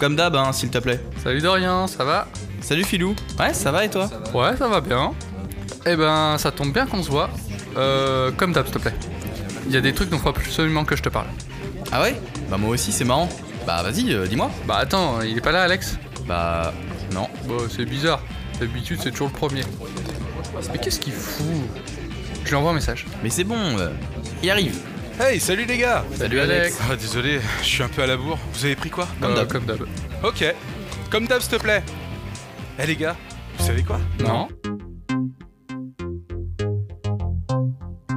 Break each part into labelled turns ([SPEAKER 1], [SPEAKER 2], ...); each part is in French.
[SPEAKER 1] Comme d'hab, hein, s'il te plaît.
[SPEAKER 2] Salut Dorian, ça va?
[SPEAKER 1] Salut Filou. Ouais, ça va et toi?
[SPEAKER 2] Ouais, ça va bien. Eh ben, ça tombe bien qu'on se voit. Euh, comme d'hab, s'il te plaît. Il y a des trucs dont il faut absolument que je te parle.
[SPEAKER 1] Ah ouais? Bah moi aussi, c'est marrant. Bah vas-y, euh, dis-moi.
[SPEAKER 2] Bah attends, il est pas là, Alex?
[SPEAKER 1] Bah non.
[SPEAKER 2] Bah, c'est bizarre. D'habitude, c'est toujours le premier. Mais qu'est-ce qu'il fout? Je lui envoie un message.
[SPEAKER 1] Mais c'est bon, euh, il arrive.
[SPEAKER 3] Hey, salut les gars
[SPEAKER 2] Salut Alex
[SPEAKER 3] Ah, désolé, je suis un peu à la bourre. Vous avez pris quoi
[SPEAKER 1] Comme
[SPEAKER 2] Euh,
[SPEAKER 1] d'hab.
[SPEAKER 2] Comme d'hab.
[SPEAKER 3] Ok. Comme d'hab, s'il te plaît. Eh les gars, vous savez quoi?
[SPEAKER 2] Non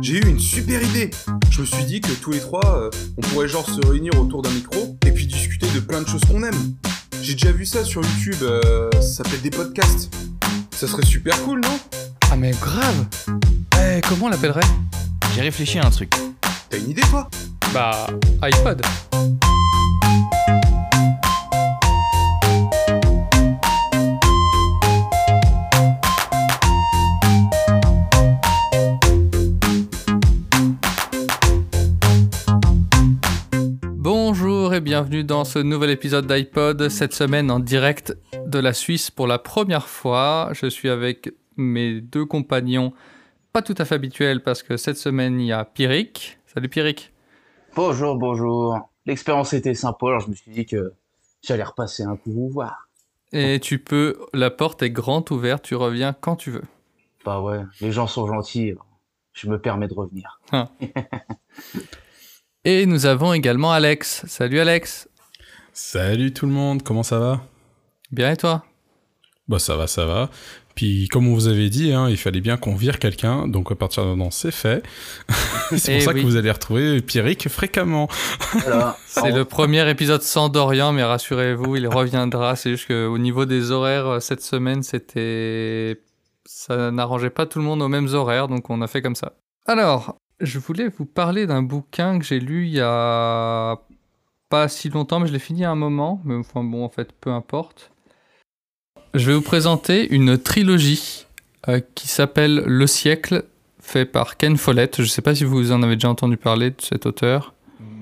[SPEAKER 4] J'ai eu une super idée. Je me suis dit que tous les trois, euh, on pourrait genre se réunir autour d'un micro et puis discuter de plein de choses qu'on aime. J'ai déjà vu ça sur YouTube, euh, ça s'appelle des podcasts. Ça serait super cool, non?
[SPEAKER 2] Ah mais grave Eh, comment on l'appellerait?
[SPEAKER 1] J'ai réfléchi à un truc.
[SPEAKER 4] Une idée, toi?
[SPEAKER 2] Bah, iPod. Bonjour et bienvenue dans ce nouvel épisode d'iPod, cette semaine en direct de la Suisse pour la première fois. Je suis avec mes deux compagnons, pas tout à fait habituels parce que cette semaine il y a Pierrick. Salut Pierrick.
[SPEAKER 5] Bonjour, bonjour. L'expérience était sympa, alors je me suis dit que j'allais repasser un coup vous voir.
[SPEAKER 2] Et tu peux, la porte est grande ouverte, tu reviens quand tu veux.
[SPEAKER 5] Bah ouais, les gens sont gentils, je me permets de revenir.
[SPEAKER 2] Et nous avons également Alex. Salut Alex.
[SPEAKER 6] Salut tout le monde, comment ça va?
[SPEAKER 2] Bien et toi?
[SPEAKER 6] Bah ça va, ça va. Puis comme on vous avait dit, hein, il fallait bien qu'on vire quelqu'un, donc à partir de maintenant c'est fait. c'est
[SPEAKER 2] Eh
[SPEAKER 6] pour ça
[SPEAKER 2] oui.
[SPEAKER 6] que vous allez retrouver Pierrick fréquemment.
[SPEAKER 5] Voilà.
[SPEAKER 2] C'est le premier épisode sans Dorian, mais rassurez-vous, il reviendra. C'est juste qu'au niveau des horaires, euh, cette semaine, c'était. Ça n'arrangeait pas tout le monde aux mêmes horaires, donc on a fait comme ça. Alors, je voulais vous parler d'un bouquin que j'ai lu il y a pas si longtemps, mais je l'ai fini à un moment. Mais enfin bon, en fait, peu importe. Je vais vous présenter une trilogie euh, qui s'appelle Le siècle, fait par Ken Follett. Je sais pas si vous en avez déjà entendu parler de cet auteur.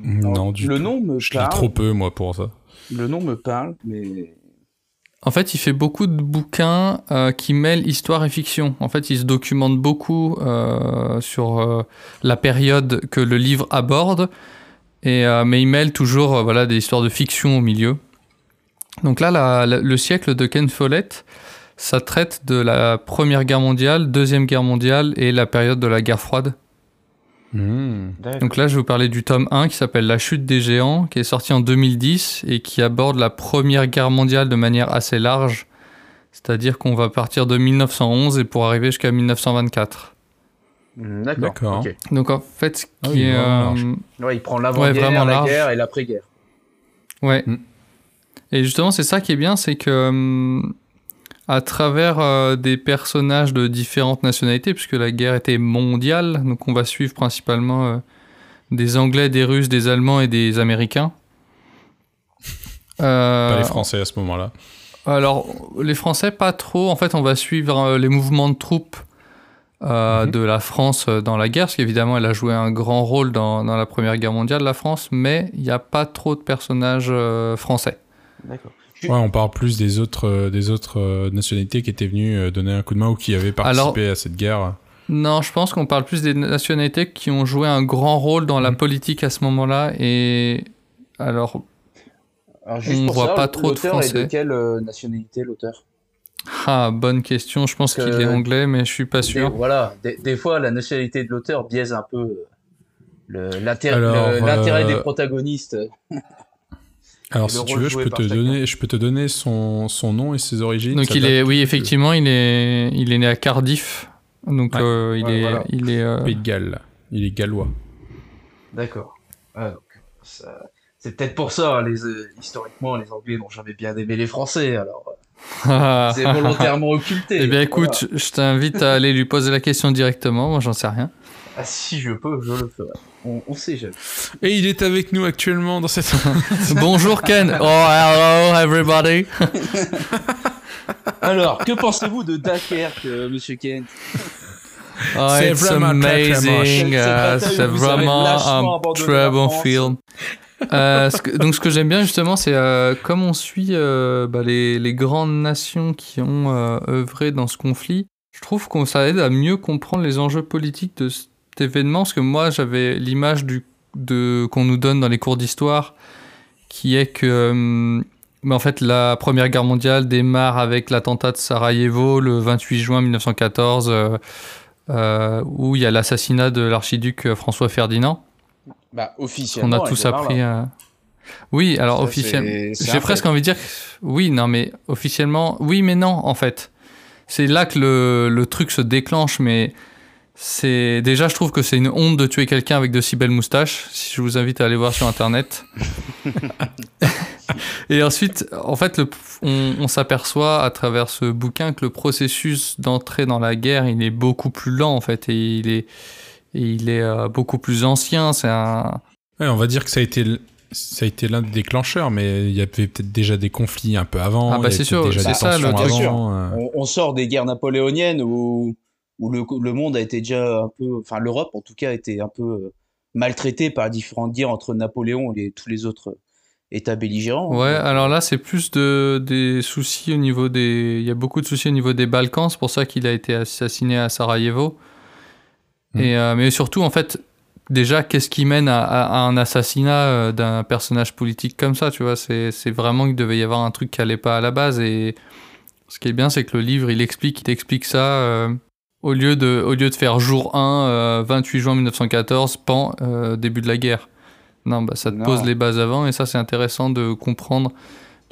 [SPEAKER 6] Non, du
[SPEAKER 5] le
[SPEAKER 6] tout.
[SPEAKER 5] nom me
[SPEAKER 6] Je lis
[SPEAKER 5] parle.
[SPEAKER 6] trop peu moi pour ça.
[SPEAKER 5] Le nom me parle, mais
[SPEAKER 2] En fait, il fait beaucoup de bouquins euh, qui mêlent histoire et fiction. En fait, il se documente beaucoup euh, sur euh, la période que le livre aborde, et, euh, mais il mêle toujours euh, voilà, des histoires de fiction au milieu. Donc là, la- la- le siècle de Ken Follett, ça traite de la Première Guerre mondiale, Deuxième Guerre mondiale et la période de la guerre froide.
[SPEAKER 6] Hmm.
[SPEAKER 2] Donc là, je vais vous parler du tome 1 qui s'appelle La chute des géants, qui est sorti en 2010 et qui aborde la Première Guerre mondiale de manière assez large. C'est-à-dire qu'on va partir de 1911 et pour arriver jusqu'à 1924.
[SPEAKER 5] Hmm, d'accord.
[SPEAKER 2] Donc en fait, ce
[SPEAKER 6] Ah
[SPEAKER 2] qui
[SPEAKER 6] oui,
[SPEAKER 2] est... euh,
[SPEAKER 5] Ouais, il prend l'avant-guerre,
[SPEAKER 2] vraiment
[SPEAKER 5] la guerre et l'après-guerre.
[SPEAKER 2] Ouais.
[SPEAKER 6] Mm.
[SPEAKER 2] Et justement, c'est ça qui est bien, c'est que hum, à travers euh, des personnages de différentes nationalités, puisque la guerre était mondiale, donc on va suivre principalement euh, des Anglais, des Russes, des Allemands et des Américains. Euh,
[SPEAKER 6] Pas les Français à ce moment-là.
[SPEAKER 2] Alors, les Français, pas trop. En fait, on va suivre euh, les mouvements de troupes euh,
[SPEAKER 6] Mhm.
[SPEAKER 2] de la France euh, dans la guerre, parce qu'évidemment, elle a joué un grand rôle dans, dans la Première Guerre mondiale, la France, mais il n'y a pas trop de personnages euh, français.
[SPEAKER 5] D'accord.
[SPEAKER 6] Ouais, on parle plus des autres, euh, des autres euh, nationalités qui étaient venues euh, donner un coup de main ou qui avaient participé à cette guerre.
[SPEAKER 2] Non, je pense qu'on parle plus des nationalités qui ont joué un grand rôle dans la
[SPEAKER 6] Mhm.
[SPEAKER 2] politique à ce moment-là. Et alors,
[SPEAKER 5] Alors,
[SPEAKER 2] On
[SPEAKER 5] pour
[SPEAKER 2] voit
[SPEAKER 5] ça,
[SPEAKER 2] pas trop de
[SPEAKER 5] l'auteur est
[SPEAKER 2] Français.
[SPEAKER 5] de quelle nationalité l'auteur?
[SPEAKER 2] Ah, bonne question. Je pense qu'il est anglais, mais je suis pas
[SPEAKER 5] Des-
[SPEAKER 2] sûr.
[SPEAKER 5] Voilà, des, des fois la nationalité de l'auteur biaise un peu l'intérêt
[SPEAKER 6] euh,
[SPEAKER 5] des protagonistes.
[SPEAKER 6] Alors si tu veux, je peux te
[SPEAKER 5] chacun.
[SPEAKER 6] donner, je peux te donner son, son nom et ses origines.
[SPEAKER 2] Donc il est, oui, effectivement, il est, il est né à Cardiff. Donc
[SPEAKER 6] Ouais.
[SPEAKER 2] euh, il
[SPEAKER 5] Ouais,
[SPEAKER 2] est,
[SPEAKER 5] voilà.
[SPEAKER 2] il est. euh,
[SPEAKER 6] Pays de Galles. Il est gallois.
[SPEAKER 5] D'accord. Ah, donc, ça- C'est peut-être pour ça, hein, les, euh, historiquement, les Anglais n'ont jamais bien aimé les Français, alors euh, c'est volontairement occulté.
[SPEAKER 2] Eh bien, écoute, je t'invite à aller lui poser la question directement. Moi, j'en sais rien.
[SPEAKER 5] Ah, si je peux, je le ferai. On, on sait jamais.
[SPEAKER 6] Et il est avec nous actuellement dans cette.
[SPEAKER 2] Bonjour Ken. Oh, hello everybody.
[SPEAKER 5] Alors, que pensez-vous de Dunkerque, euh, monsieur Kent
[SPEAKER 2] Oh,
[SPEAKER 6] C'est
[SPEAKER 2] it's
[SPEAKER 6] vraiment
[SPEAKER 2] amazing. Euh,
[SPEAKER 5] bataille
[SPEAKER 2] C'est
[SPEAKER 5] avez
[SPEAKER 2] vraiment un très bon film. Euh, ce que- donc ce que j'aime bien justement, c'est euh, comme on suit euh, bah, les, les grandes nations qui ont euh, œuvré dans ce conflit, je trouve qu'on ça aide à mieux comprendre les enjeux politiques de événement, parce que moi j'avais l'image du de qu'on nous donne dans les cours d'histoire, qui est que hum, bah, en fait la Première Guerre mondiale démarre avec l'attentat de Sarajevo le 28 juin 1914, euh, euh, où il y a l'assassinat de l'archiduc euh, François Ferdinand.
[SPEAKER 7] Bah,
[SPEAKER 2] On
[SPEAKER 7] officiellement.
[SPEAKER 2] a
[SPEAKER 7] elle
[SPEAKER 2] tous appris. euh, Oui, alors
[SPEAKER 7] Ça,
[SPEAKER 2] officiellement. J'ai presque envie de dire. que- Oui, non, mais officiellement. Oui, mais non, en fait. C'est là que le, le truc se déclenche, mais c'est. Déjà, je trouve que c'est une honte de tuer quelqu'un avec de si belles moustaches. Si je vous invite à aller voir sur internet. Et ensuite, en fait, le- on, on s'aperçoit à travers ce bouquin que le processus d'entrée dans la guerre, il est beaucoup plus lent, en fait, et il est, et il est euh, beaucoup plus ancien. C'est un.
[SPEAKER 6] Ouais, on va dire que ça a été l- ça a été l'un des déclencheurs, mais il y avait peut-être déjà des conflits un peu avant.
[SPEAKER 2] Ah bah c'est sûr,
[SPEAKER 6] déjà
[SPEAKER 2] c'est
[SPEAKER 6] des
[SPEAKER 2] ça, le-
[SPEAKER 7] sûr.
[SPEAKER 6] euh.
[SPEAKER 7] On, on sort des guerres napoléoniennes où, où le, le monde a été déjà un peu, enfin l'Europe en tout cas a été un peu euh, maltraitée par différentes guerres entre Napoléon et les- tous les autres États belligérants.
[SPEAKER 2] Ouais, alors là, c'est plus de, des soucis au niveau des. Il y a beaucoup de soucis au niveau des Balkans, c'est pour ça qu'il a été assassiné à Sarajevo.
[SPEAKER 6] Mm.
[SPEAKER 2] Et, euh, mais surtout, en fait, déjà, qu'est-ce qui mène à, à- à un assassinat euh, d'un personnage politique comme ça, tu vois? C'est c'est vraiment qu'il devait y avoir un truc qui allait pas à la base. Et ce qui est bien, c'est que le livre, il explique, il explique ça. euh, au lieu, de, au lieu de faire jour 1, euh, 28 juin 1914, pan, euh, début de la guerre. Non, bah, ça te
[SPEAKER 7] Non.
[SPEAKER 2] pose les bases avant, et ça, c'est intéressant de comprendre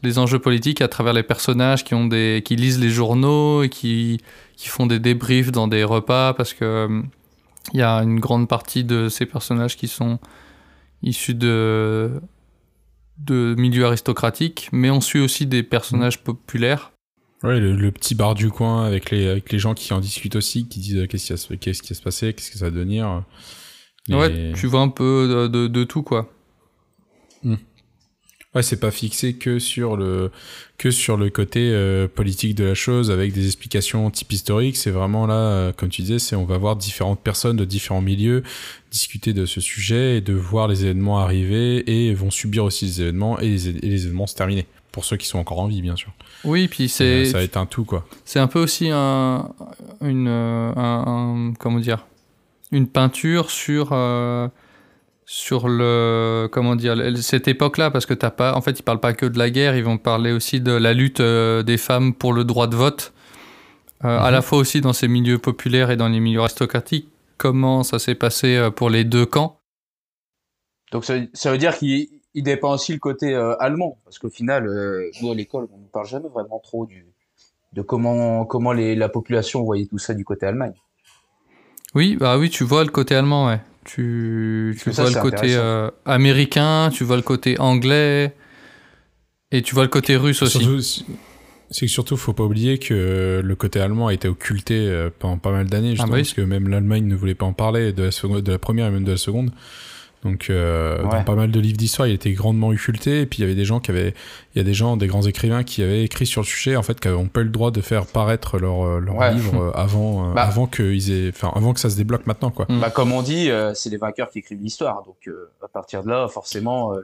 [SPEAKER 2] les enjeux politiques à travers les personnages qui, ont des, qui lisent les journaux et qui, qui font des débriefs dans des repas, parce que euh, il y a une grande partie de ces personnages qui sont issus de, de milieux aristocratiques, mais on suit aussi des personnages populaires.
[SPEAKER 6] Ouais, le, le petit bar du coin avec les, avec les gens qui en discutent aussi, qui disent euh, qu'est-ce qui, va se- qu'est-ce qui va se passer, qu'est-ce que ça va devenir. Les-
[SPEAKER 2] Ouais, tu vois un peu de, de- de tout, quoi.
[SPEAKER 6] Ouais, c'est pas fixé que sur le que sur le côté euh, politique de la chose avec des explications type historique. C'est vraiment là, euh, comme tu disais, c'est on va voir différentes personnes de différents milieux discuter de ce sujet et de voir les événements arriver et vont subir aussi les événements et les, et les événements se terminer. Pour ceux qui sont encore en vie, bien sûr.
[SPEAKER 2] Oui, puis
[SPEAKER 6] Euh,
[SPEAKER 2] c'est
[SPEAKER 6] ça va être un tout quoi.
[SPEAKER 2] C'est un peu aussi un, une, euh, un, un- comment dire, une peinture sur, euh, sur le, comment dire, cette époque-là, parce que t'as pas, en fait, ils parlent pas que de la guerre, ils vont parler aussi de la lutte des femmes pour le droit de vote, euh, à la fois aussi dans ces milieux populaires et dans les milieux aristocratiques. Comment ça s'est passé pour les deux camps?
[SPEAKER 7] Donc ça, ça veut dire qu'il il dépend aussi le côté euh, allemand, parce qu'au final, euh, nous à l'école, on ne parle jamais vraiment trop du, de comment, comment les, la population voyait tout ça du côté Allemagne.
[SPEAKER 2] Oui, bah oui, tu vois le côté allemand, ouais. Tu, tu
[SPEAKER 7] ça,
[SPEAKER 2] vois le côté euh, américain, tu vois le côté anglais, et tu vois le côté russe aussi.
[SPEAKER 6] C'est- que surtout, faut pas oublier que le côté allemand a été occulté pendant pas mal d'années, justement,
[SPEAKER 2] bah oui.
[SPEAKER 6] parce que même l'Allemagne ne voulait pas en parler de la, seconde, de la première et même de la seconde. Donc, euh,
[SPEAKER 7] Ouais.
[SPEAKER 6] dans pas mal de livres d'histoire, il était grandement occulté. Et puis, il y avait des gens qui avaient, il y a des gens, des grands écrivains qui avaient écrit sur le sujet, en fait, qui n'ont pas eu le droit de faire paraître leur, euh, leur
[SPEAKER 7] Ouais.
[SPEAKER 6] livre euh, avant, euh,
[SPEAKER 7] Bah.
[SPEAKER 6] avant qu'ils aient, enfin, avant que ça se débloque maintenant, quoi.
[SPEAKER 7] Bah, comme on dit, euh, c'est les vainqueurs qui écrivent l'histoire. Donc euh, à partir de là, forcément, euh,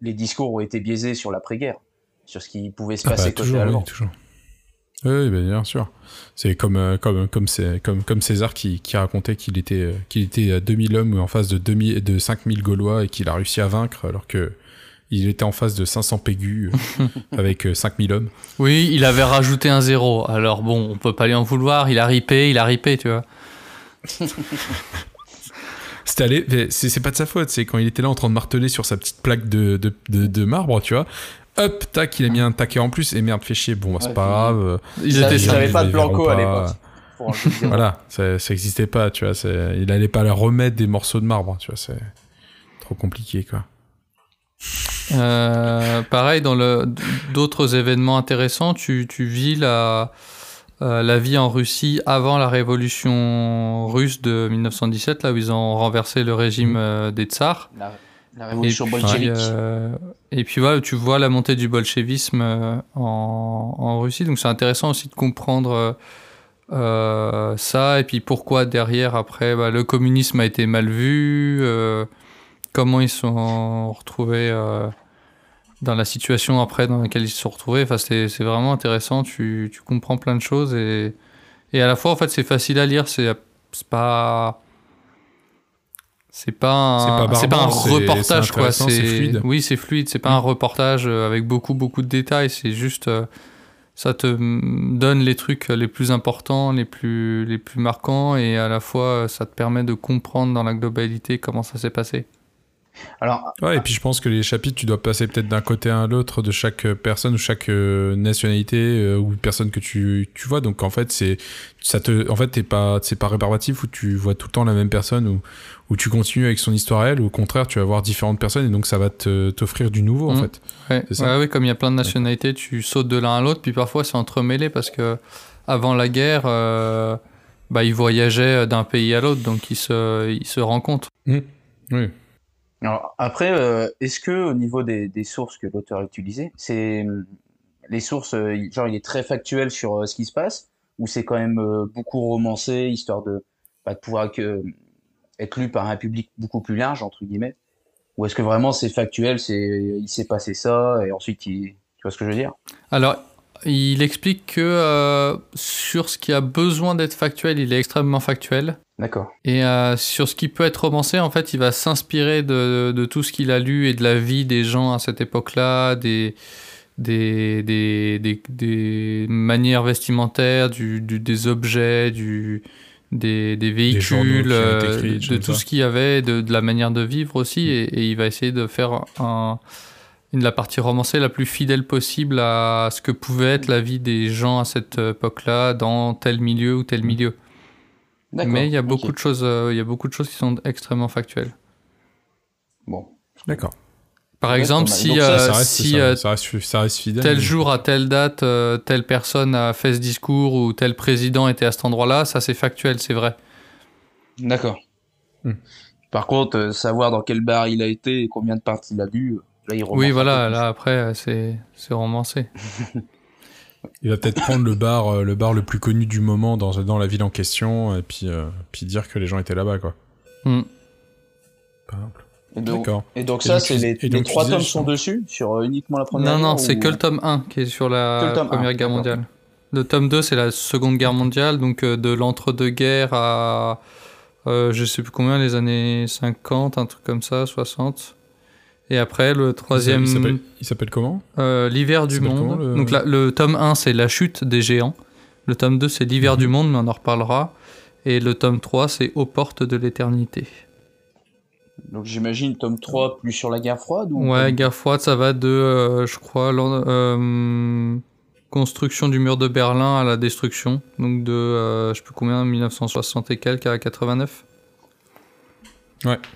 [SPEAKER 7] les discours ont été biaisés sur l'après-guerre, sur ce qui pouvait se
[SPEAKER 6] Ah bah,
[SPEAKER 7] passer côté
[SPEAKER 6] toujours,
[SPEAKER 7] allemand.
[SPEAKER 6] oui, toujours. Oui, bah, bien sûr. C'est comme, euh, comme, comme, c'est- comme, comme César qui, qui racontait qu'il était, euh, qu'il était à 2000 hommes en face de, 2000, de 5000 Gaulois et qu'il a réussi à vaincre alors que il était en face de 500 pégus euh, avec euh, 5000 hommes.
[SPEAKER 2] Oui, il avait rajouté un zéro. Alors bon, on peut pas lui en vouloir. Il a ripé, il a ripé, tu vois.
[SPEAKER 6] C'est c'est pas de sa faute, c'est quand il était là en train de marteler sur sa petite plaque de, de, de, de marbre, tu vois. Hop, tac, il a mis un taquet en plus et merde, fait chier. Bon, bah, c'est
[SPEAKER 7] Ouais,
[SPEAKER 6] pas grave.
[SPEAKER 2] Ils étaient ça.
[SPEAKER 6] ils
[SPEAKER 7] pas de Blanco à l'époque.
[SPEAKER 6] Voilà, ça, ça existait pas, tu vois. c'est- Il allait pas leur remettre des morceaux de marbre, tu vois. C'est trop compliqué, quoi.
[SPEAKER 2] Euh, pareil, dans le d'autres événements intéressants, tu, tu vis la, euh, la vie en Russie avant la révolution russe de 1917, là où ils ont renversé le régime euh, des tsars.
[SPEAKER 7] La, la
[SPEAKER 2] Et
[SPEAKER 7] révolution
[SPEAKER 2] puis,
[SPEAKER 7] bolchevique.
[SPEAKER 2] euh, et puis voilà, tu vois la montée du bolchevisme euh, en, en Russie, donc c'est intéressant aussi de comprendre euh, euh, ça, et puis pourquoi derrière, après, bah, le communisme a été mal vu, euh, comment ils sont retrouvés euh, dans la situation après dans laquelle ils se sont retrouvés. Enfin, c'est c'est vraiment intéressant. Tu, tu comprends plein de choses et, et à la fois, en fait, c'est facile à lire. C'est c'est pas. C'est pas, un-
[SPEAKER 6] C'est pas
[SPEAKER 2] un reportage quoi.
[SPEAKER 6] c'est fluide.
[SPEAKER 2] Oui, c'est fluide. C'est pas un reportage euh, avec beaucoup beaucoup de détails. C'est juste euh, ça te mm, donne les trucs les plus importants, les plus les plus marquants et à la fois euh, ça te permet de comprendre dans la globalité comment ça s'est passé.
[SPEAKER 7] Alors,
[SPEAKER 6] Ouais, et puis je pense que les chapitres, tu dois passer peut-être d'un côté à l'autre de chaque euh, personne ou chaque euh, nationalité euh, ou personne que tu, tu vois. Donc en fait, c'est ça te, en fait, t'es pas, c'est pas rébarbatif où tu vois tout le temps la même personne ou où tu continues avec son histoire à elle. Ou au contraire, tu vas voir différentes personnes et donc ça va te t'offrir du nouveau en
[SPEAKER 2] Mhm.
[SPEAKER 6] fait.
[SPEAKER 2] Ouais,
[SPEAKER 6] C'est ça
[SPEAKER 2] ouais, oui, comme il y a plein de nationalités, tu sautes de l'un à l'autre, puis parfois c'est entremêlé parce que avant la guerre, euh, bah, ils voyageaient d'un pays à l'autre, donc ils se, ils se rencontrent.
[SPEAKER 6] Oui.
[SPEAKER 7] Alors après, euh, est-ce que au niveau des, des sources que l'auteur a utilisées, c'est hum, les sources, euh, genre il est très factuel sur euh, ce qui se passe, ou c'est quand même euh, beaucoup romancé, histoire de, bah, de pouvoir que, être lu par un public beaucoup plus large entre guillemets, ou est-ce que vraiment c'est factuel, c'est il s'est passé ça et ensuite il, tu vois ce que je veux dire?
[SPEAKER 2] Alors, il explique que euh, sur ce qui a besoin d'être factuel, il est extrêmement factuel.
[SPEAKER 7] D'accord.
[SPEAKER 2] Et euh, sur ce qui peut être romancé, en fait, il va s'inspirer de, de tout ce qu'il a lu et de la vie des gens à cette époque-là, des, des, des, des, des manières vestimentaires, du, du- des objets, du, des, véhicules, euh,
[SPEAKER 6] écrits,
[SPEAKER 2] de tout
[SPEAKER 6] ça.
[SPEAKER 2] ce qu'il y avait, de, de la manière de vivre aussi. Et, et il va essayer de faire un, la partie romancée la plus fidèle possible à ce que pouvait être la vie des gens à cette époque-là, dans tel milieu ou tel milieu.
[SPEAKER 7] D'accord.
[SPEAKER 2] Mais il y a beaucoup de choses, euh, il y a beaucoup de choses qui sont extrêmement factuelles.
[SPEAKER 7] Bon.
[SPEAKER 6] D'accord.
[SPEAKER 2] Par
[SPEAKER 7] Ouais,
[SPEAKER 2] exemple, si,
[SPEAKER 7] Donc
[SPEAKER 2] euh,
[SPEAKER 6] ça, reste,
[SPEAKER 2] si
[SPEAKER 6] ça, ça reste, ça reste fidèle.
[SPEAKER 2] tel
[SPEAKER 6] mais-
[SPEAKER 2] jour à telle date, euh, telle personne a fait ce discours ou tel président était à cet endroit-là, ça c'est factuel, c'est vrai.
[SPEAKER 7] D'accord.
[SPEAKER 6] Hmm.
[SPEAKER 7] Par contre, euh, savoir dans quel bar il a été et combien de parties il a bu, là il
[SPEAKER 2] oui, voilà, là après c'est c'est romancé.
[SPEAKER 6] Il va peut-être prendre le bar, euh, le bar le plus connu du moment dans, dans la ville en question et puis, euh, puis dire que les gens étaient là-bas, quoi.
[SPEAKER 2] Hmm.
[SPEAKER 6] Par exemple.
[SPEAKER 7] Et donc,
[SPEAKER 6] D'accord.
[SPEAKER 7] et donc ça, c'est les, les trois tomes sont dessus sur euh, uniquement la première
[SPEAKER 2] Non, non, c'est
[SPEAKER 7] ou-
[SPEAKER 2] que le tome 1 qui est sur la Première
[SPEAKER 7] 1,
[SPEAKER 2] Guerre mondiale. Le tome 2, c'est la Seconde Guerre mondiale, donc euh, de l'entre-deux-guerres à, euh, je sais plus combien, les années 50, un truc comme ça, 60. Et après, le troisième,
[SPEAKER 6] Il s'appelle- comment?
[SPEAKER 2] Euh, l'hiver du monde.
[SPEAKER 6] comment, le-
[SPEAKER 2] Donc la- le tome 1, c'est la chute des géants. Le tome 2, c'est l'hiver
[SPEAKER 6] Mhm.
[SPEAKER 2] du monde, mais on en reparlera. Et le tome 3, c'est aux portes de l'éternité.
[SPEAKER 7] Donc j'imagine tome 3 plus sur la guerre froide ou
[SPEAKER 2] Ouais, guerre froide, ça va de, euh, je crois, euh, construction du mur de Berlin à la destruction. Donc de, euh, je sais plus combien, 1960 et quelques à 89.
[SPEAKER 6] À peu près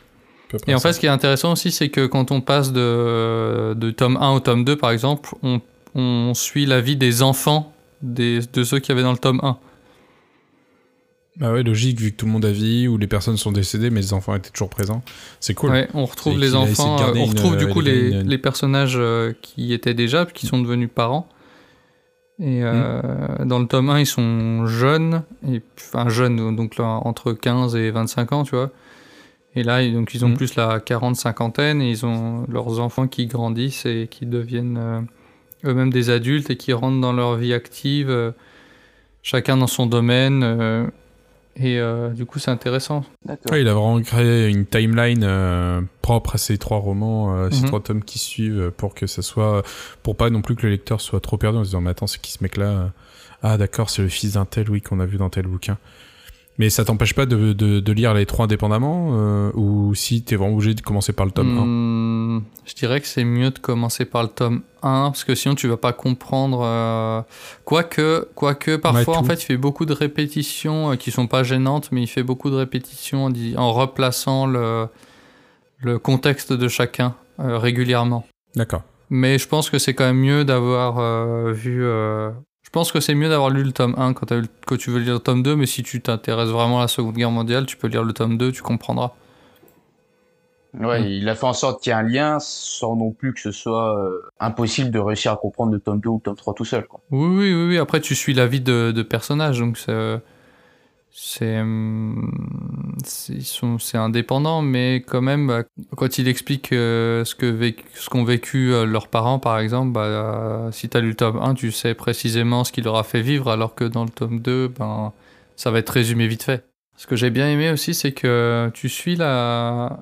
[SPEAKER 2] Et en fait, ce qui est intéressant aussi, c'est que quand on passe de, de tome 1 au tome 2, par exemple, on, on suit la vie des enfants des, de ceux qui avaient dans le tome 1.
[SPEAKER 6] Bah ouais, logique, vu que tout le monde a vie, ou les personnes sont décédées, mais les enfants étaient toujours présents. C'est cool.
[SPEAKER 2] Ouais, on retrouve les
[SPEAKER 6] qu'il
[SPEAKER 2] enfants, euh, on
[SPEAKER 6] une-
[SPEAKER 2] retrouve du
[SPEAKER 6] il
[SPEAKER 2] coup les,
[SPEAKER 6] une-
[SPEAKER 2] les personnages euh, qui étaient déjà, qui sont devenus parents. Et euh, dans le tome 1, ils sont jeunes, et, enfin jeunes, donc là, entre 15 et 25 ans, tu vois. Et là, ils- donc, ils ont
[SPEAKER 6] Mhm.
[SPEAKER 2] plus la quarante-cinquantaine, et ils ont leurs enfants qui grandissent et qui deviennent euh, eux-mêmes des adultes et qui rentrent dans leur vie active, euh, chacun dans son domaine. euh, et euh, du coup, c'est intéressant.
[SPEAKER 6] Ouais, il a vraiment créé une timeline euh, propre à ces trois romans, euh, ces
[SPEAKER 2] Mhm.
[SPEAKER 6] trois tomes qui suivent, pour que ça soit, pour pas non plus que le lecteur soit trop perdu en se disant mais attends c'est qui ce mec là Ah d'accord c'est le fils d'un tel oui qu'on a vu dans tel bouquin. Mais ça t'empêche pas de, de, de lire les trois indépendamment euh, ou si t'es vraiment obligé de commencer par le tome 1
[SPEAKER 2] Hmm, Je dirais que c'est mieux de commencer par le tome 1, parce que sinon tu vas pas comprendre. euh, Quoique, quoique parfois,
[SPEAKER 6] Ouais,
[SPEAKER 2] en fait, il fait beaucoup de répétitions euh, qui sont pas gênantes, mais il fait beaucoup de répétitions en, en replaçant le, le contexte de chacun euh, régulièrement.
[SPEAKER 6] D'accord.
[SPEAKER 2] Mais je pense que c'est quand même mieux d'avoir euh, vu. Euh, Je pense que c'est mieux d'avoir lu le tome 1 quand, tu veux lire le tome 2, mais si tu t'intéresses vraiment à la Seconde Guerre mondiale, tu peux lire le tome 2, tu comprendras.
[SPEAKER 7] Ouais, il a fait en sorte qu'il y ait un lien sans non plus que ce soit euh, impossible de réussir à comprendre le tome 2 ou le tome 3 tout seul. Quoi.
[SPEAKER 2] Oui, oui, oui, oui. Après, tu suis la vie de, de personnages, donc c'est- c'est hum, c'est- ils sont- c'est indépendant, mais quand même, bah, quand il explique euh, ce que ce qu'ont vécu euh, leurs parents, par exemple, bah, euh, si tu as lu le tome 1, tu sais précisément ce qui leur a fait vivre, alors que dans le tome 2, ben, ça va être résumé vite fait. Ce que j'ai bien aimé aussi, c'est que tu suis la,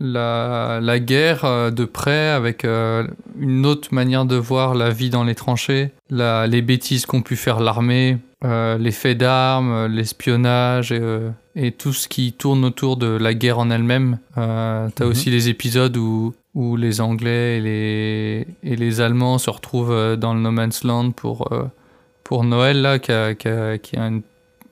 [SPEAKER 2] la, la guerre euh, de près avec euh, une autre manière de voir la vie dans les tranchées, la, les bêtises qu'ont pu faire l'armée, euh, les faits d'armes, l'espionnage et, euh, et tout ce qui tourne autour de la guerre en elle-même. Euh, T'as
[SPEAKER 6] Mhm.
[SPEAKER 2] aussi les épisodes où, où les Anglais et les, et les Allemands se retrouvent dans le No Man's Land pour, pour Noël, là, qui, a, qui, a- qui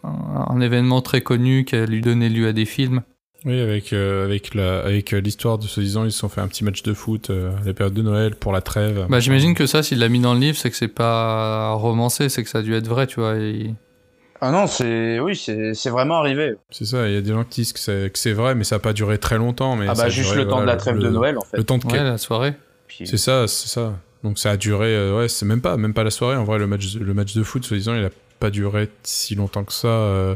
[SPEAKER 2] un événement très connu qui a lui donné lieu à des films.
[SPEAKER 6] Oui, avec euh, avec la avec euh, l'histoire de soi-disant, ils se sont fait un petit match de foot euh, à la période de Noël pour la trêve.
[SPEAKER 2] Bah, j'imagine que ça, s'il l'a mis dans le livre, c'est que c'est pas romancé, c'est que ça a dû être vrai, tu vois. et-
[SPEAKER 7] Ah non, c'est oui, c'est c'est vraiment arrivé.
[SPEAKER 6] C'est ça, il y a des gens qui disent que c'est que c'est vrai, mais ça a pas duré très longtemps. Mais
[SPEAKER 7] ah bah
[SPEAKER 6] a
[SPEAKER 7] juste
[SPEAKER 6] duré,
[SPEAKER 7] le temps de la trêve
[SPEAKER 6] le-
[SPEAKER 7] de Noël en fait.
[SPEAKER 6] Le temps de
[SPEAKER 2] Ouais, la soirée.
[SPEAKER 7] Puis-
[SPEAKER 6] C'est ça, c'est ça. Donc ça a duré, euh, ouais, c'est même pas, même pas la soirée. En vrai, le match, le match de foot, soi-disant, il a pas duré si longtemps que ça, euh,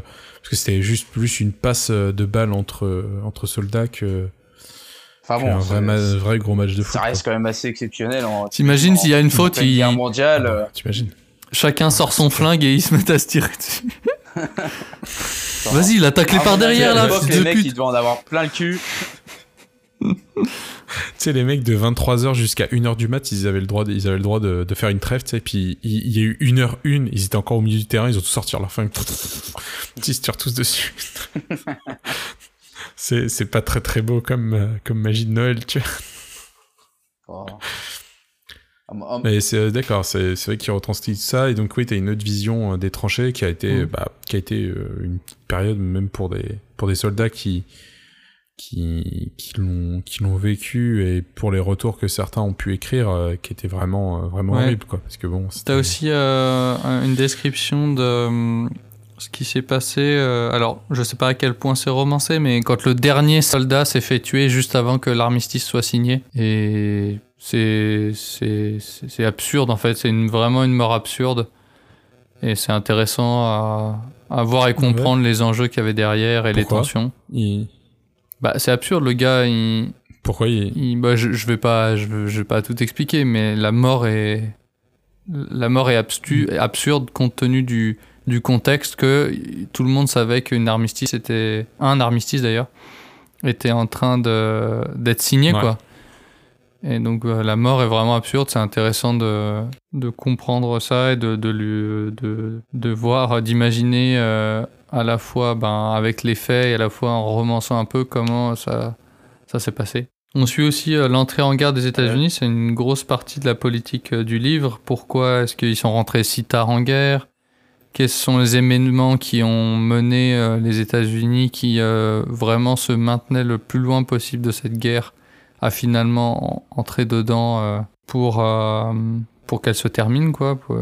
[SPEAKER 6] parce que c'était juste plus une passe euh, de balle entre euh, entre soldats que,
[SPEAKER 7] Enfin bon,
[SPEAKER 6] vrai, ma- vrai gros match de foot.
[SPEAKER 7] ça reste
[SPEAKER 6] quoi.
[SPEAKER 7] quand même assez exceptionnel. En...
[SPEAKER 2] T'imagines s'il y a une faute, il-
[SPEAKER 7] guerre mondiale.
[SPEAKER 6] Ah
[SPEAKER 7] euh,
[SPEAKER 6] bah, T'imagines
[SPEAKER 2] Chacun sort son flingue et ils se mettent à se tirer dessus. Vas-y, il attaque les
[SPEAKER 7] à
[SPEAKER 2] par derrière là,
[SPEAKER 7] les
[SPEAKER 2] de
[SPEAKER 7] mecs, ils devaient en avoir plein le cul.
[SPEAKER 6] Tu sais, les mecs de 23h jusqu'à 1h du mat, ils avaient le droit de, ils avaient le droit de, de faire une trêve, tu sais, puis il, y a eu 1h1, ils étaient encore au milieu du terrain, ils ont tous sorti leur flingue. Ils se tirent tous dessus. c'est, c'est pas très très beau comme, euh, comme magie de Noël, tu vois.
[SPEAKER 7] Oh. Ah, ah,
[SPEAKER 6] Mais c'est euh, d'accord, c'est c'est vrai qu'il retranscrit ça et donc oui, t'as une autre vision euh, des tranchées qui a été
[SPEAKER 2] Mm.
[SPEAKER 6] bah, qui a été une petite période même pour des pour des soldats qui qui qui l'ont qui l'ont vécu et pour les retours que certains ont pu écrire euh, qui étaient vraiment euh, vraiment
[SPEAKER 2] Ouais.
[SPEAKER 6] horribles quoi parce que bon
[SPEAKER 2] T'as aussi euh, un- une description de ce qui s'est passé. alors, je sais pas à quel point c'est romancé, mais quand le dernier soldat s'est fait tuer juste avant que l'armistice soit signé. Et c'est c'est absurde en fait. C'est une, vraiment une mort absurde. Et c'est intéressant à, à voir et comprendre les enjeux qu'il y avait derrière et les tensions.
[SPEAKER 6] il-
[SPEAKER 2] Bah, c'est absurde. Le gars, il,
[SPEAKER 6] pourquoi il
[SPEAKER 2] il- bah, je, je vais pas, je, vais- je vais pas tout expliquer, mais la mort est, la mort est abstu- absurde compte tenu du, du contexte que tout le monde savait qu'une armistice était, un armistice d'ailleurs, était en train d'être signé
[SPEAKER 6] Ouais.
[SPEAKER 2] quoi. Et donc euh, la mort est vraiment absurde. C'est intéressant de, de comprendre ça et de, de, lui- de, de voir, d'imaginer euh, à la fois ben, avec les faits et à la fois en romançant un peu comment ça, ça s'est passé. On suit aussi euh, l'entrée en guerre des États-Unis. C'est une grosse partie de la politique euh, du livre. Pourquoi est-ce qu'ils sont rentrés si tard en guerre? Quels sont les événements qui ont mené euh, les États-Unis qui euh, vraiment se maintenaient le plus loin possible de cette guerre à finalement en- entrer dedans euh, pour, euh, pour qu'elle se termine, quoi. pour,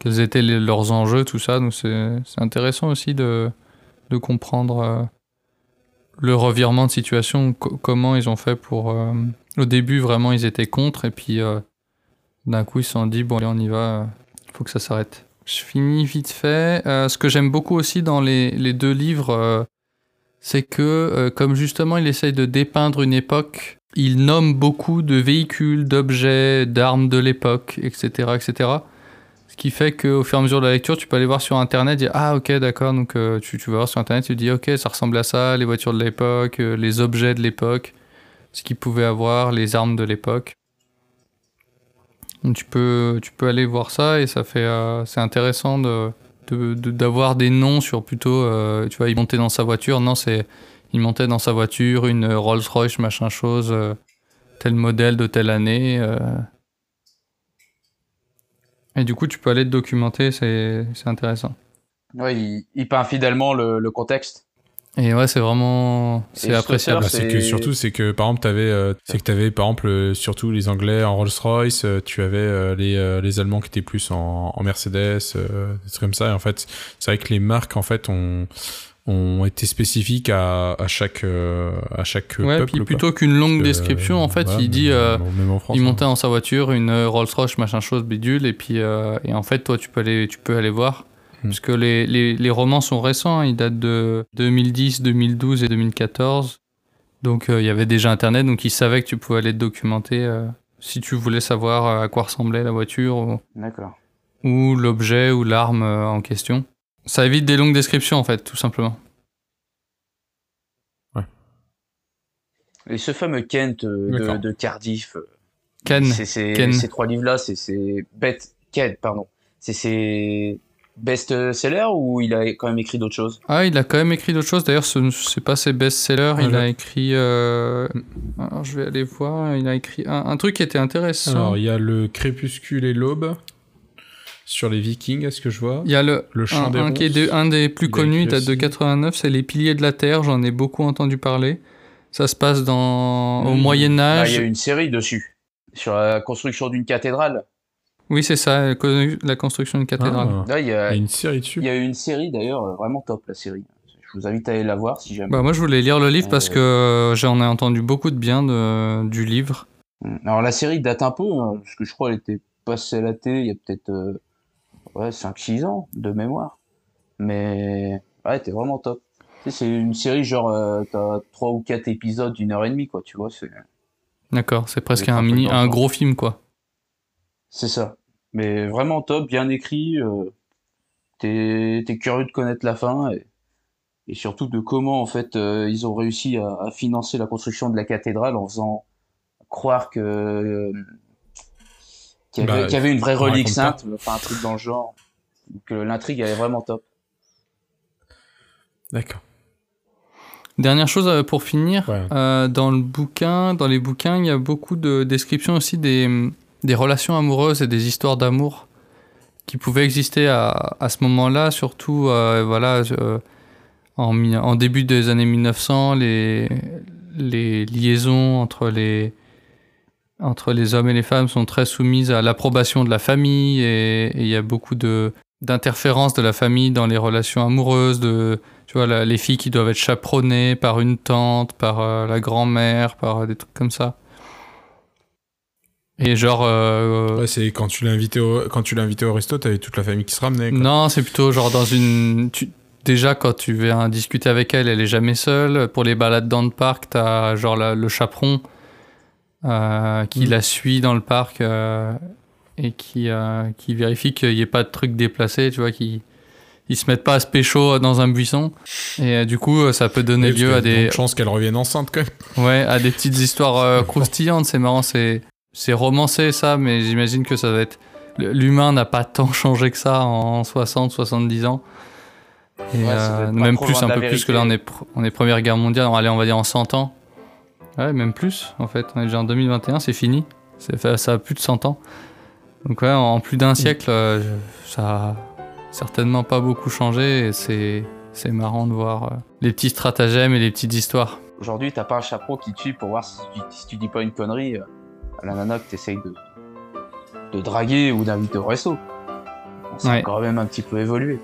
[SPEAKER 2] quels étaient leurs enjeux, tout ça. Donc c'est intéressant aussi de, de comprendre euh, le revirement de situation, co- comment ils ont fait pour... euh, au début, vraiment, ils étaient contre, et puis euh, d'un coup, ils se sont dit, bon, allez, on y va, il faut que ça s'arrête. Je finis vite fait. Ce que j'aime beaucoup aussi dans les, les deux livres, c'est que, comme justement, il essaye de dépeindre une époque, il nomme beaucoup de véhicules, d'objets, d'armes de l'époque, etc., etc. Qui fait qu'au fur et à mesure de la lecture, tu peux aller voir sur Internet, dire Ah, ok, d'accord, donc euh, tu, vas voir sur Internet, tu te dis Ok, ça ressemble à ça, les voitures de l'époque, euh, les objets de l'époque, ce qu'ils pouvaient avoir, les armes de l'époque. Tu peux, tu peux aller voir ça et ça fait, euh, c'est intéressant de, d'avoir des noms sur plutôt, tu vois, il montait dans sa voiture, non, c'est, il montait dans sa voiture, une Rolls-Royce, machin chose, tel modèle de telle année. Et du coup, tu peux aller te documenter, c'est, c'est intéressant.
[SPEAKER 7] Ouais, il, il peint fidèlement le, le contexte.
[SPEAKER 2] Et ouais, c'est vraiment, c'est appréciable.
[SPEAKER 6] Bah,
[SPEAKER 7] Stoker,
[SPEAKER 6] c'est que surtout c'est que par exemple t'avais euh, c'est que t'avais par exemple euh, surtout les Anglais en Rolls Royce euh, tu avais euh, les euh, les Allemands qui étaient plus en, en Mercedes euh, des trucs comme ça et en fait c'est vrai que les marques en fait ont ont été spécifiques à, à chaque euh, à chaque
[SPEAKER 2] Ouais,
[SPEAKER 6] peuple
[SPEAKER 2] puis plutôt qu'une longue
[SPEAKER 6] Euh,
[SPEAKER 2] description, en fait,
[SPEAKER 6] voilà,
[SPEAKER 2] il dit,
[SPEAKER 6] même,
[SPEAKER 2] euh,
[SPEAKER 6] même en France,
[SPEAKER 2] il
[SPEAKER 6] hein.
[SPEAKER 2] montait dans sa voiture une Rolls Royce machin chose bidule et puis euh, et en fait toi tu peux aller tu peux aller voir Parce que les, les, les romans sont récents, hein. ils datent de 2010, 2012 et 2014. Donc euh, il y avait déjà Internet, donc ils savaient que tu pouvais aller te documenter euh, si tu voulais savoir à quoi ressemblait la voiture ou,
[SPEAKER 7] D'accord.
[SPEAKER 2] ou l'objet ou l'arme euh, en question. Ça évite des longues descriptions en fait, tout simplement.
[SPEAKER 7] Et ce fameux Kent euh, de, de Cardiff, euh,
[SPEAKER 2] Ken,
[SPEAKER 7] c'est c'est-
[SPEAKER 2] Ken.
[SPEAKER 7] ces trois livres-là, c'est c'est bête Kent, pardon. C'est ses best-sellers ou il a quand même écrit d'autres choses?
[SPEAKER 2] Ah, il a quand même écrit d'autres choses. D'ailleurs, ce ne c'est pas ses best-sellers. il a écrit. euh, Alors, je vais aller voir. Il a écrit un, un truc qui était intéressant.
[SPEAKER 6] Alors, il y a le crépuscule et l'aube sur les Vikings, est-ce que je vois?
[SPEAKER 2] Il y a le,
[SPEAKER 6] Le chant
[SPEAKER 2] un,
[SPEAKER 6] des
[SPEAKER 2] un qui est de- un des plus
[SPEAKER 6] Il
[SPEAKER 2] connus, date de
[SPEAKER 6] aussi.
[SPEAKER 2] 89. C'est Les Piliers de la Terre. J'en ai beaucoup entendu parler. Ça se passe dans, au
[SPEAKER 7] Hmm.
[SPEAKER 2] Moyen
[SPEAKER 7] Ah,
[SPEAKER 2] Âge.
[SPEAKER 7] Il y a une série dessus sur la construction d'une cathédrale.
[SPEAKER 2] Oui, c'est ça, la con- la construction d'une cathédrale.
[SPEAKER 6] Ah,
[SPEAKER 7] Là, il y
[SPEAKER 6] il y
[SPEAKER 7] a,
[SPEAKER 6] une série dessus.
[SPEAKER 7] il y a eu une série d'ailleurs euh, vraiment top la série. Je vous invite à aller la voir si jamais.
[SPEAKER 2] Bah, moi, je voulais lire le livre parce
[SPEAKER 7] Euh.
[SPEAKER 2] que j'en ai entendu beaucoup de bien de, du livre.
[SPEAKER 7] Mm. Alors la série date un peu, hein, parce que je crois qu'elle était passée à la télé il y a peut-être euh, ouais, 5-6 ans de mémoire. Mais ouais, t'es vraiment top. Tu sais, c'est une série genre, euh, t'as 3 ou 4 épisodes d'une heure et demie, quoi, tu vois, c'est
[SPEAKER 2] D'accord, c'est presque un mini, un
[SPEAKER 7] temps.
[SPEAKER 2] gros film, quoi.
[SPEAKER 7] c'est ça. Mais vraiment top, bien écrit, euh, t'es t'es curieux de connaître la fin et, et surtout de comment en fait euh, ils ont réussi à, à financer la construction de la cathédrale en faisant croire que qu'il y, avait-
[SPEAKER 6] Bah,
[SPEAKER 7] avait une vraie relique sainte, enfin un truc dans le genre. Donc euh, l'intrigue elle est vraiment top.
[SPEAKER 6] D'accord.
[SPEAKER 2] Dernière chose euh, pour finir,
[SPEAKER 6] Ouais.
[SPEAKER 2] euh, dans le bouquin, dans les bouquins, il y a beaucoup de descriptions aussi des, des relations amoureuses et des histoires d'amour qui pouvaient exister à, à ce moment-là, surtout euh, voilà, euh, en, début des années 1900, les, les liaisons entre les, entre les hommes et les femmes sont très soumises à l'approbation de la famille et il y a beaucoup de d'interférences de la famille dans les relations amoureuses, de tu vois la- les filles qui doivent être chaperonnées par une tante, par euh, la grand-mère, par euh, des trucs comme ça. Et genre euh,
[SPEAKER 6] Ouais, c'est quand tu l'as invité au quand tu l'as invité au resto, t'avais toute la famille qui se ramenait. quoi.
[SPEAKER 2] non, c'est plutôt genre dans une. tu- Déjà, quand tu viens discuter avec elle, elle est jamais seule. Pour les balades dans le parc, t'as genre la- le chaperon euh, qui
[SPEAKER 6] Mm.
[SPEAKER 2] la suit dans le parc euh, et qui, euh, qui vérifie qu'il n'y ait pas de trucs déplacés, tu vois, qui ils se mettent pas à se pécho dans un buisson. Et euh, du coup, ça peut donner
[SPEAKER 6] Oui,
[SPEAKER 2] lieu à
[SPEAKER 6] a de
[SPEAKER 2] des,
[SPEAKER 6] chances qu'elle revienne enceinte quand même.
[SPEAKER 2] Ouais, à des petites histoires euh, croustillantes, c'est marrant, c'est c'est romancé ça, mais j'imagine que ça va être l'humain n'a pas tant changé que ça en 60 70 ans. Et,
[SPEAKER 7] Ouais,
[SPEAKER 2] euh, même plus un peu plus que là on est pr- on est première guerre mondiale, on va aller on va dire en 100 ans. Ouais, même plus en fait, on est déjà en 2021, c'est fini. Fait- ça a plus de 100 ans. Donc ouais, en plus d'un siècle euh, ça a certainement pas beaucoup changé et c'est c'est marrant de voir euh, les petits stratagèmes et les petites histoires.
[SPEAKER 7] Aujourd'hui t'as pas un chaperon qui suit pour voir si tu, si tu dis pas une connerie euh, à la nana que t'essayes de, de draguer ou d'inviter au resto. Ça a
[SPEAKER 2] Ouais.
[SPEAKER 7] quand même un petit peu évolué.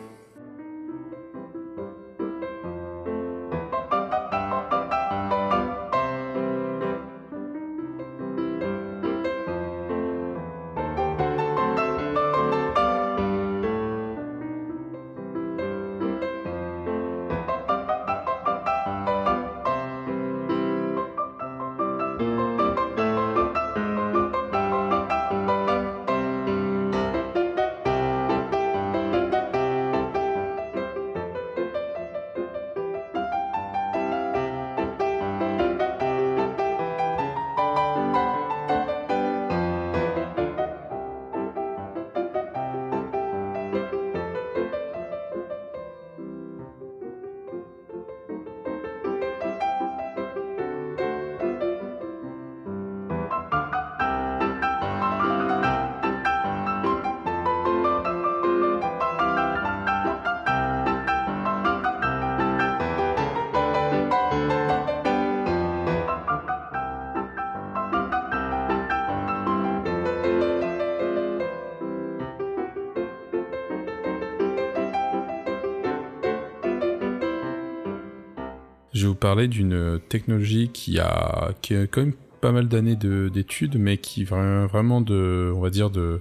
[SPEAKER 6] Parler d'une technologie qui a, qui a quand même pas mal d'années de- d'études, mais qui vient vraiment de, on va dire, de,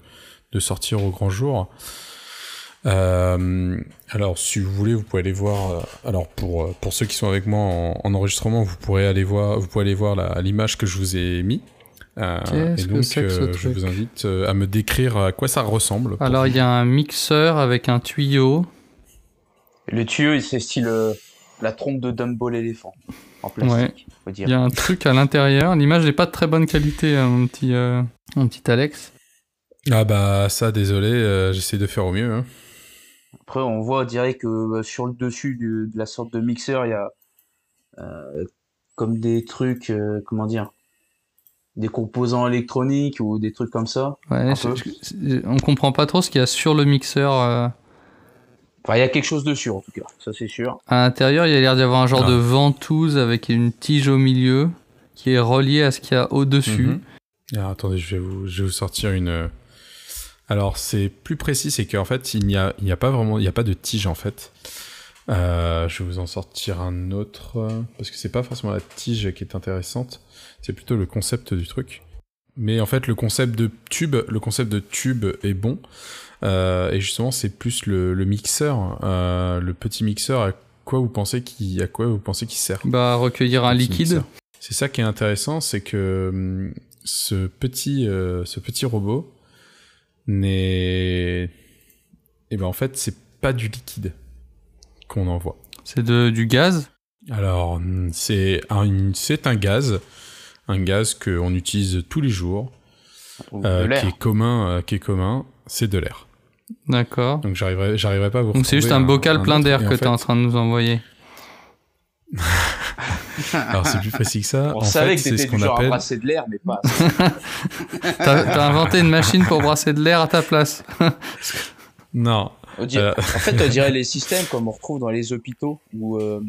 [SPEAKER 6] de sortir au grand jour. Euh, alors, si vous voulez, vous pouvez aller voir. euh, alors, pour, euh, pour ceux qui sont avec moi en, en enregistrement, vous pourrez aller voir, vous pouvez aller voir la- l'image que je vous ai mis. Euh, et donc,
[SPEAKER 2] c'est que ce
[SPEAKER 6] euh, je vous invite euh, à me décrire à quoi ça ressemble.
[SPEAKER 2] Alors, il y a un mixeur avec un tuyau.
[SPEAKER 7] Le tuyau, c'est style euh, la trompe de Dumbo l'éléphant. En plastique, faut dire.
[SPEAKER 2] Il y a un truc à l'intérieur. L'image n'est pas de très bonne qualité, hein, mon petit, euh, mon petit Alex.
[SPEAKER 6] Ah bah ça, désolé, euh, j'essaie de faire au mieux. hein.
[SPEAKER 7] Après, on voit, on dirait que euh, sur le dessus du- de la sorte de mixeur, il y a euh, comme des trucs, euh, comment dire, des composants électroniques ou des trucs comme ça.
[SPEAKER 2] Ouais, je- je- on comprend pas trop ce qu'il y a sur le mixeur.
[SPEAKER 7] Enfin, il y a quelque chose dessus, en tout cas, ça c'est sûr.
[SPEAKER 2] À l'intérieur, il y a l'air d'y avoir un genre
[SPEAKER 6] Ah.
[SPEAKER 2] de ventouse avec une tige au milieu qui est reliée à ce qu'il y a au-dessus.
[SPEAKER 6] Mhm. Alors, attendez, je vais vous, je vais vous sortir une. euh, Alors, c'est plus précis, c'est qu'en fait, il n'y a, il n'y a pas vraiment, il n'y a pas de tige en fait. Euh, je vais vous en sortir un autre parce que c'est pas forcément la tige qui est intéressante, c'est plutôt le concept du truc. Mais en fait, le concept de tube, le concept de tube est bon. Euh, et justement, c'est plus le, le mixeur, euh, le petit mixeur. À quoi vous pensez qu'il, à quoi vous pensez qu'il sert
[SPEAKER 2] Bah, recueillir un liquide.
[SPEAKER 6] C'est ça qui est intéressant, c'est que hum, ce petit, euh, ce petit robot n'est, et ben en fait, c'est pas du liquide qu'on envoie.
[SPEAKER 2] C'est de, du gaz?
[SPEAKER 6] Alors, hum, c'est un, c'est un gaz, un gaz qu'on utilise tous les jours, euh, qui est commun, euh, qui est commun, c'est de l'air.
[SPEAKER 2] D'accord.
[SPEAKER 6] Donc j'arriverai, j'arriverai pas à vous.
[SPEAKER 2] Donc c'est juste un bocal plein d'air que tu
[SPEAKER 6] fait-
[SPEAKER 2] es en train de nous envoyer.
[SPEAKER 6] Alors c'est plus précis que ça.
[SPEAKER 7] On
[SPEAKER 6] en
[SPEAKER 7] savait
[SPEAKER 6] fait,
[SPEAKER 7] que
[SPEAKER 6] c'est ce qu'on appelle.
[SPEAKER 7] brasser de l'air, mais pas.
[SPEAKER 2] T'as t'as inventé une machine pour brasser de l'air à ta place.
[SPEAKER 6] Non.
[SPEAKER 7] Dirait-
[SPEAKER 6] Euh,
[SPEAKER 7] En fait, on dirait les systèmes comme on retrouve dans les hôpitaux où, euh,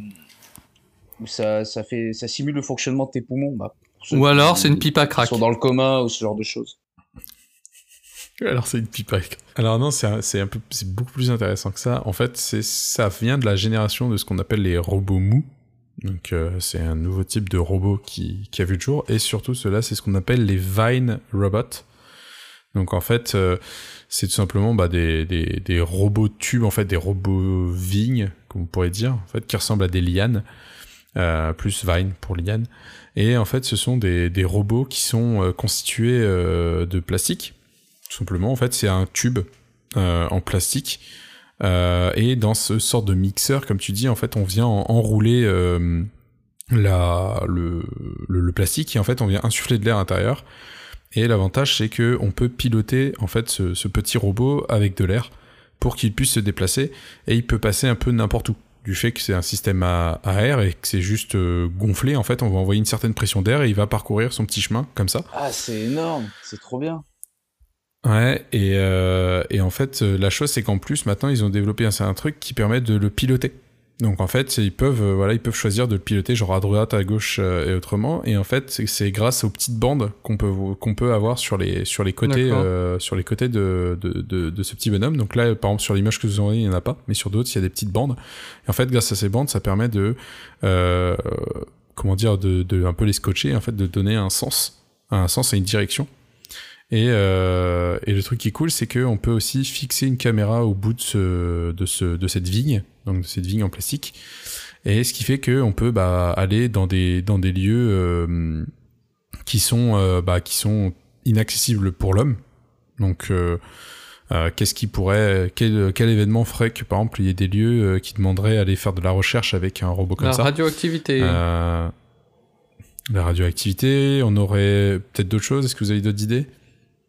[SPEAKER 7] où ça, ça, fait, ça simule le fonctionnement de tes poumons. Bah,
[SPEAKER 2] Ou
[SPEAKER 7] qui-
[SPEAKER 2] alors c'est une pipe à crack.
[SPEAKER 7] sont dans le coma ou ce genre de choses.
[SPEAKER 6] Alors c'est une à- Alors non, c'est un, beaucoup plus intéressant que ça. En fait, ça vient de la génération de ce qu'on appelle les robots mous. Donc euh, c'est un nouveau type de robot qui, qui a vu le jour. Et surtout, cela, c'est ce qu'on appelle les Vine robots. Donc en fait, euh, c'est tout simplement bah, des, des, des robots tubes, en fait, des robots vignes, comme on pourrait dire, en fait, qui ressemblent à des lianes, euh, plus Vine pour liane. Et en fait, ce sont des, des robots qui sont euh, constitués euh, de plastique. Tout simplement, en fait, c'est un tube euh, en plastique. Euh, et dans ce sort de mixeur, comme tu dis, en fait, on vient en- enrouler euh, le, plastique et en fait, on vient insuffler de l'air à l'intérieur. Et l'avantage, c'est que on peut piloter en fait ce, petit robot avec de l'air pour qu'il puisse se déplacer et il peut passer un peu n'importe où. Du fait que c'est un système à, à air et que c'est juste gonflé, en fait, on va envoyer une certaine pression d'air et il va parcourir son petit chemin comme ça.
[SPEAKER 7] Ah, c'est énorme, c'est trop bien.
[SPEAKER 6] Ouais, et, euh, et en fait, euh, la chose, c'est qu'en plus, maintenant, ils ont développé un certain truc qui permet de le piloter. Donc, en fait, ils peuvent, euh, voilà, ils peuvent choisir de le piloter, genre à droite, à gauche euh, et autrement. Et en fait, c'est- grâce aux petites bandes qu'on peut, qu'on peut avoir sur les, sur les côtés, euh, sur les côtés de, de, de, de ce petit bonhomme. Donc là, par exemple, sur l'image que vous envoyez, il n'y en a pas, mais sur d'autres, il y a des petites bandes. Et en fait, grâce à ces bandes, ça permet de, euh, comment dire, de, de un peu les scotcher, en fait, de donner un sens, un sens à une direction. Et, euh, et le truc qui est cool, c'est qu'on peut aussi fixer une caméra au bout de, ce, de, ce, de cette vigne, donc de cette vigne en plastique. Et ce qui fait qu'on peut bah, aller dans des, dans des lieux euh, qui, sont, euh, bah, qui sont inaccessibles pour l'homme. Donc, euh, qu'est-ce qui pourrait, quel, quel événement ferait que par exemple il y ait des lieux euh, qui demanderaient à aller faire de la recherche avec un robot comme
[SPEAKER 2] La
[SPEAKER 6] ça
[SPEAKER 2] radioactivité.
[SPEAKER 6] Euh, La radioactivité, on aurait peut-être d'autres choses. Est-ce que vous avez d'autres idées?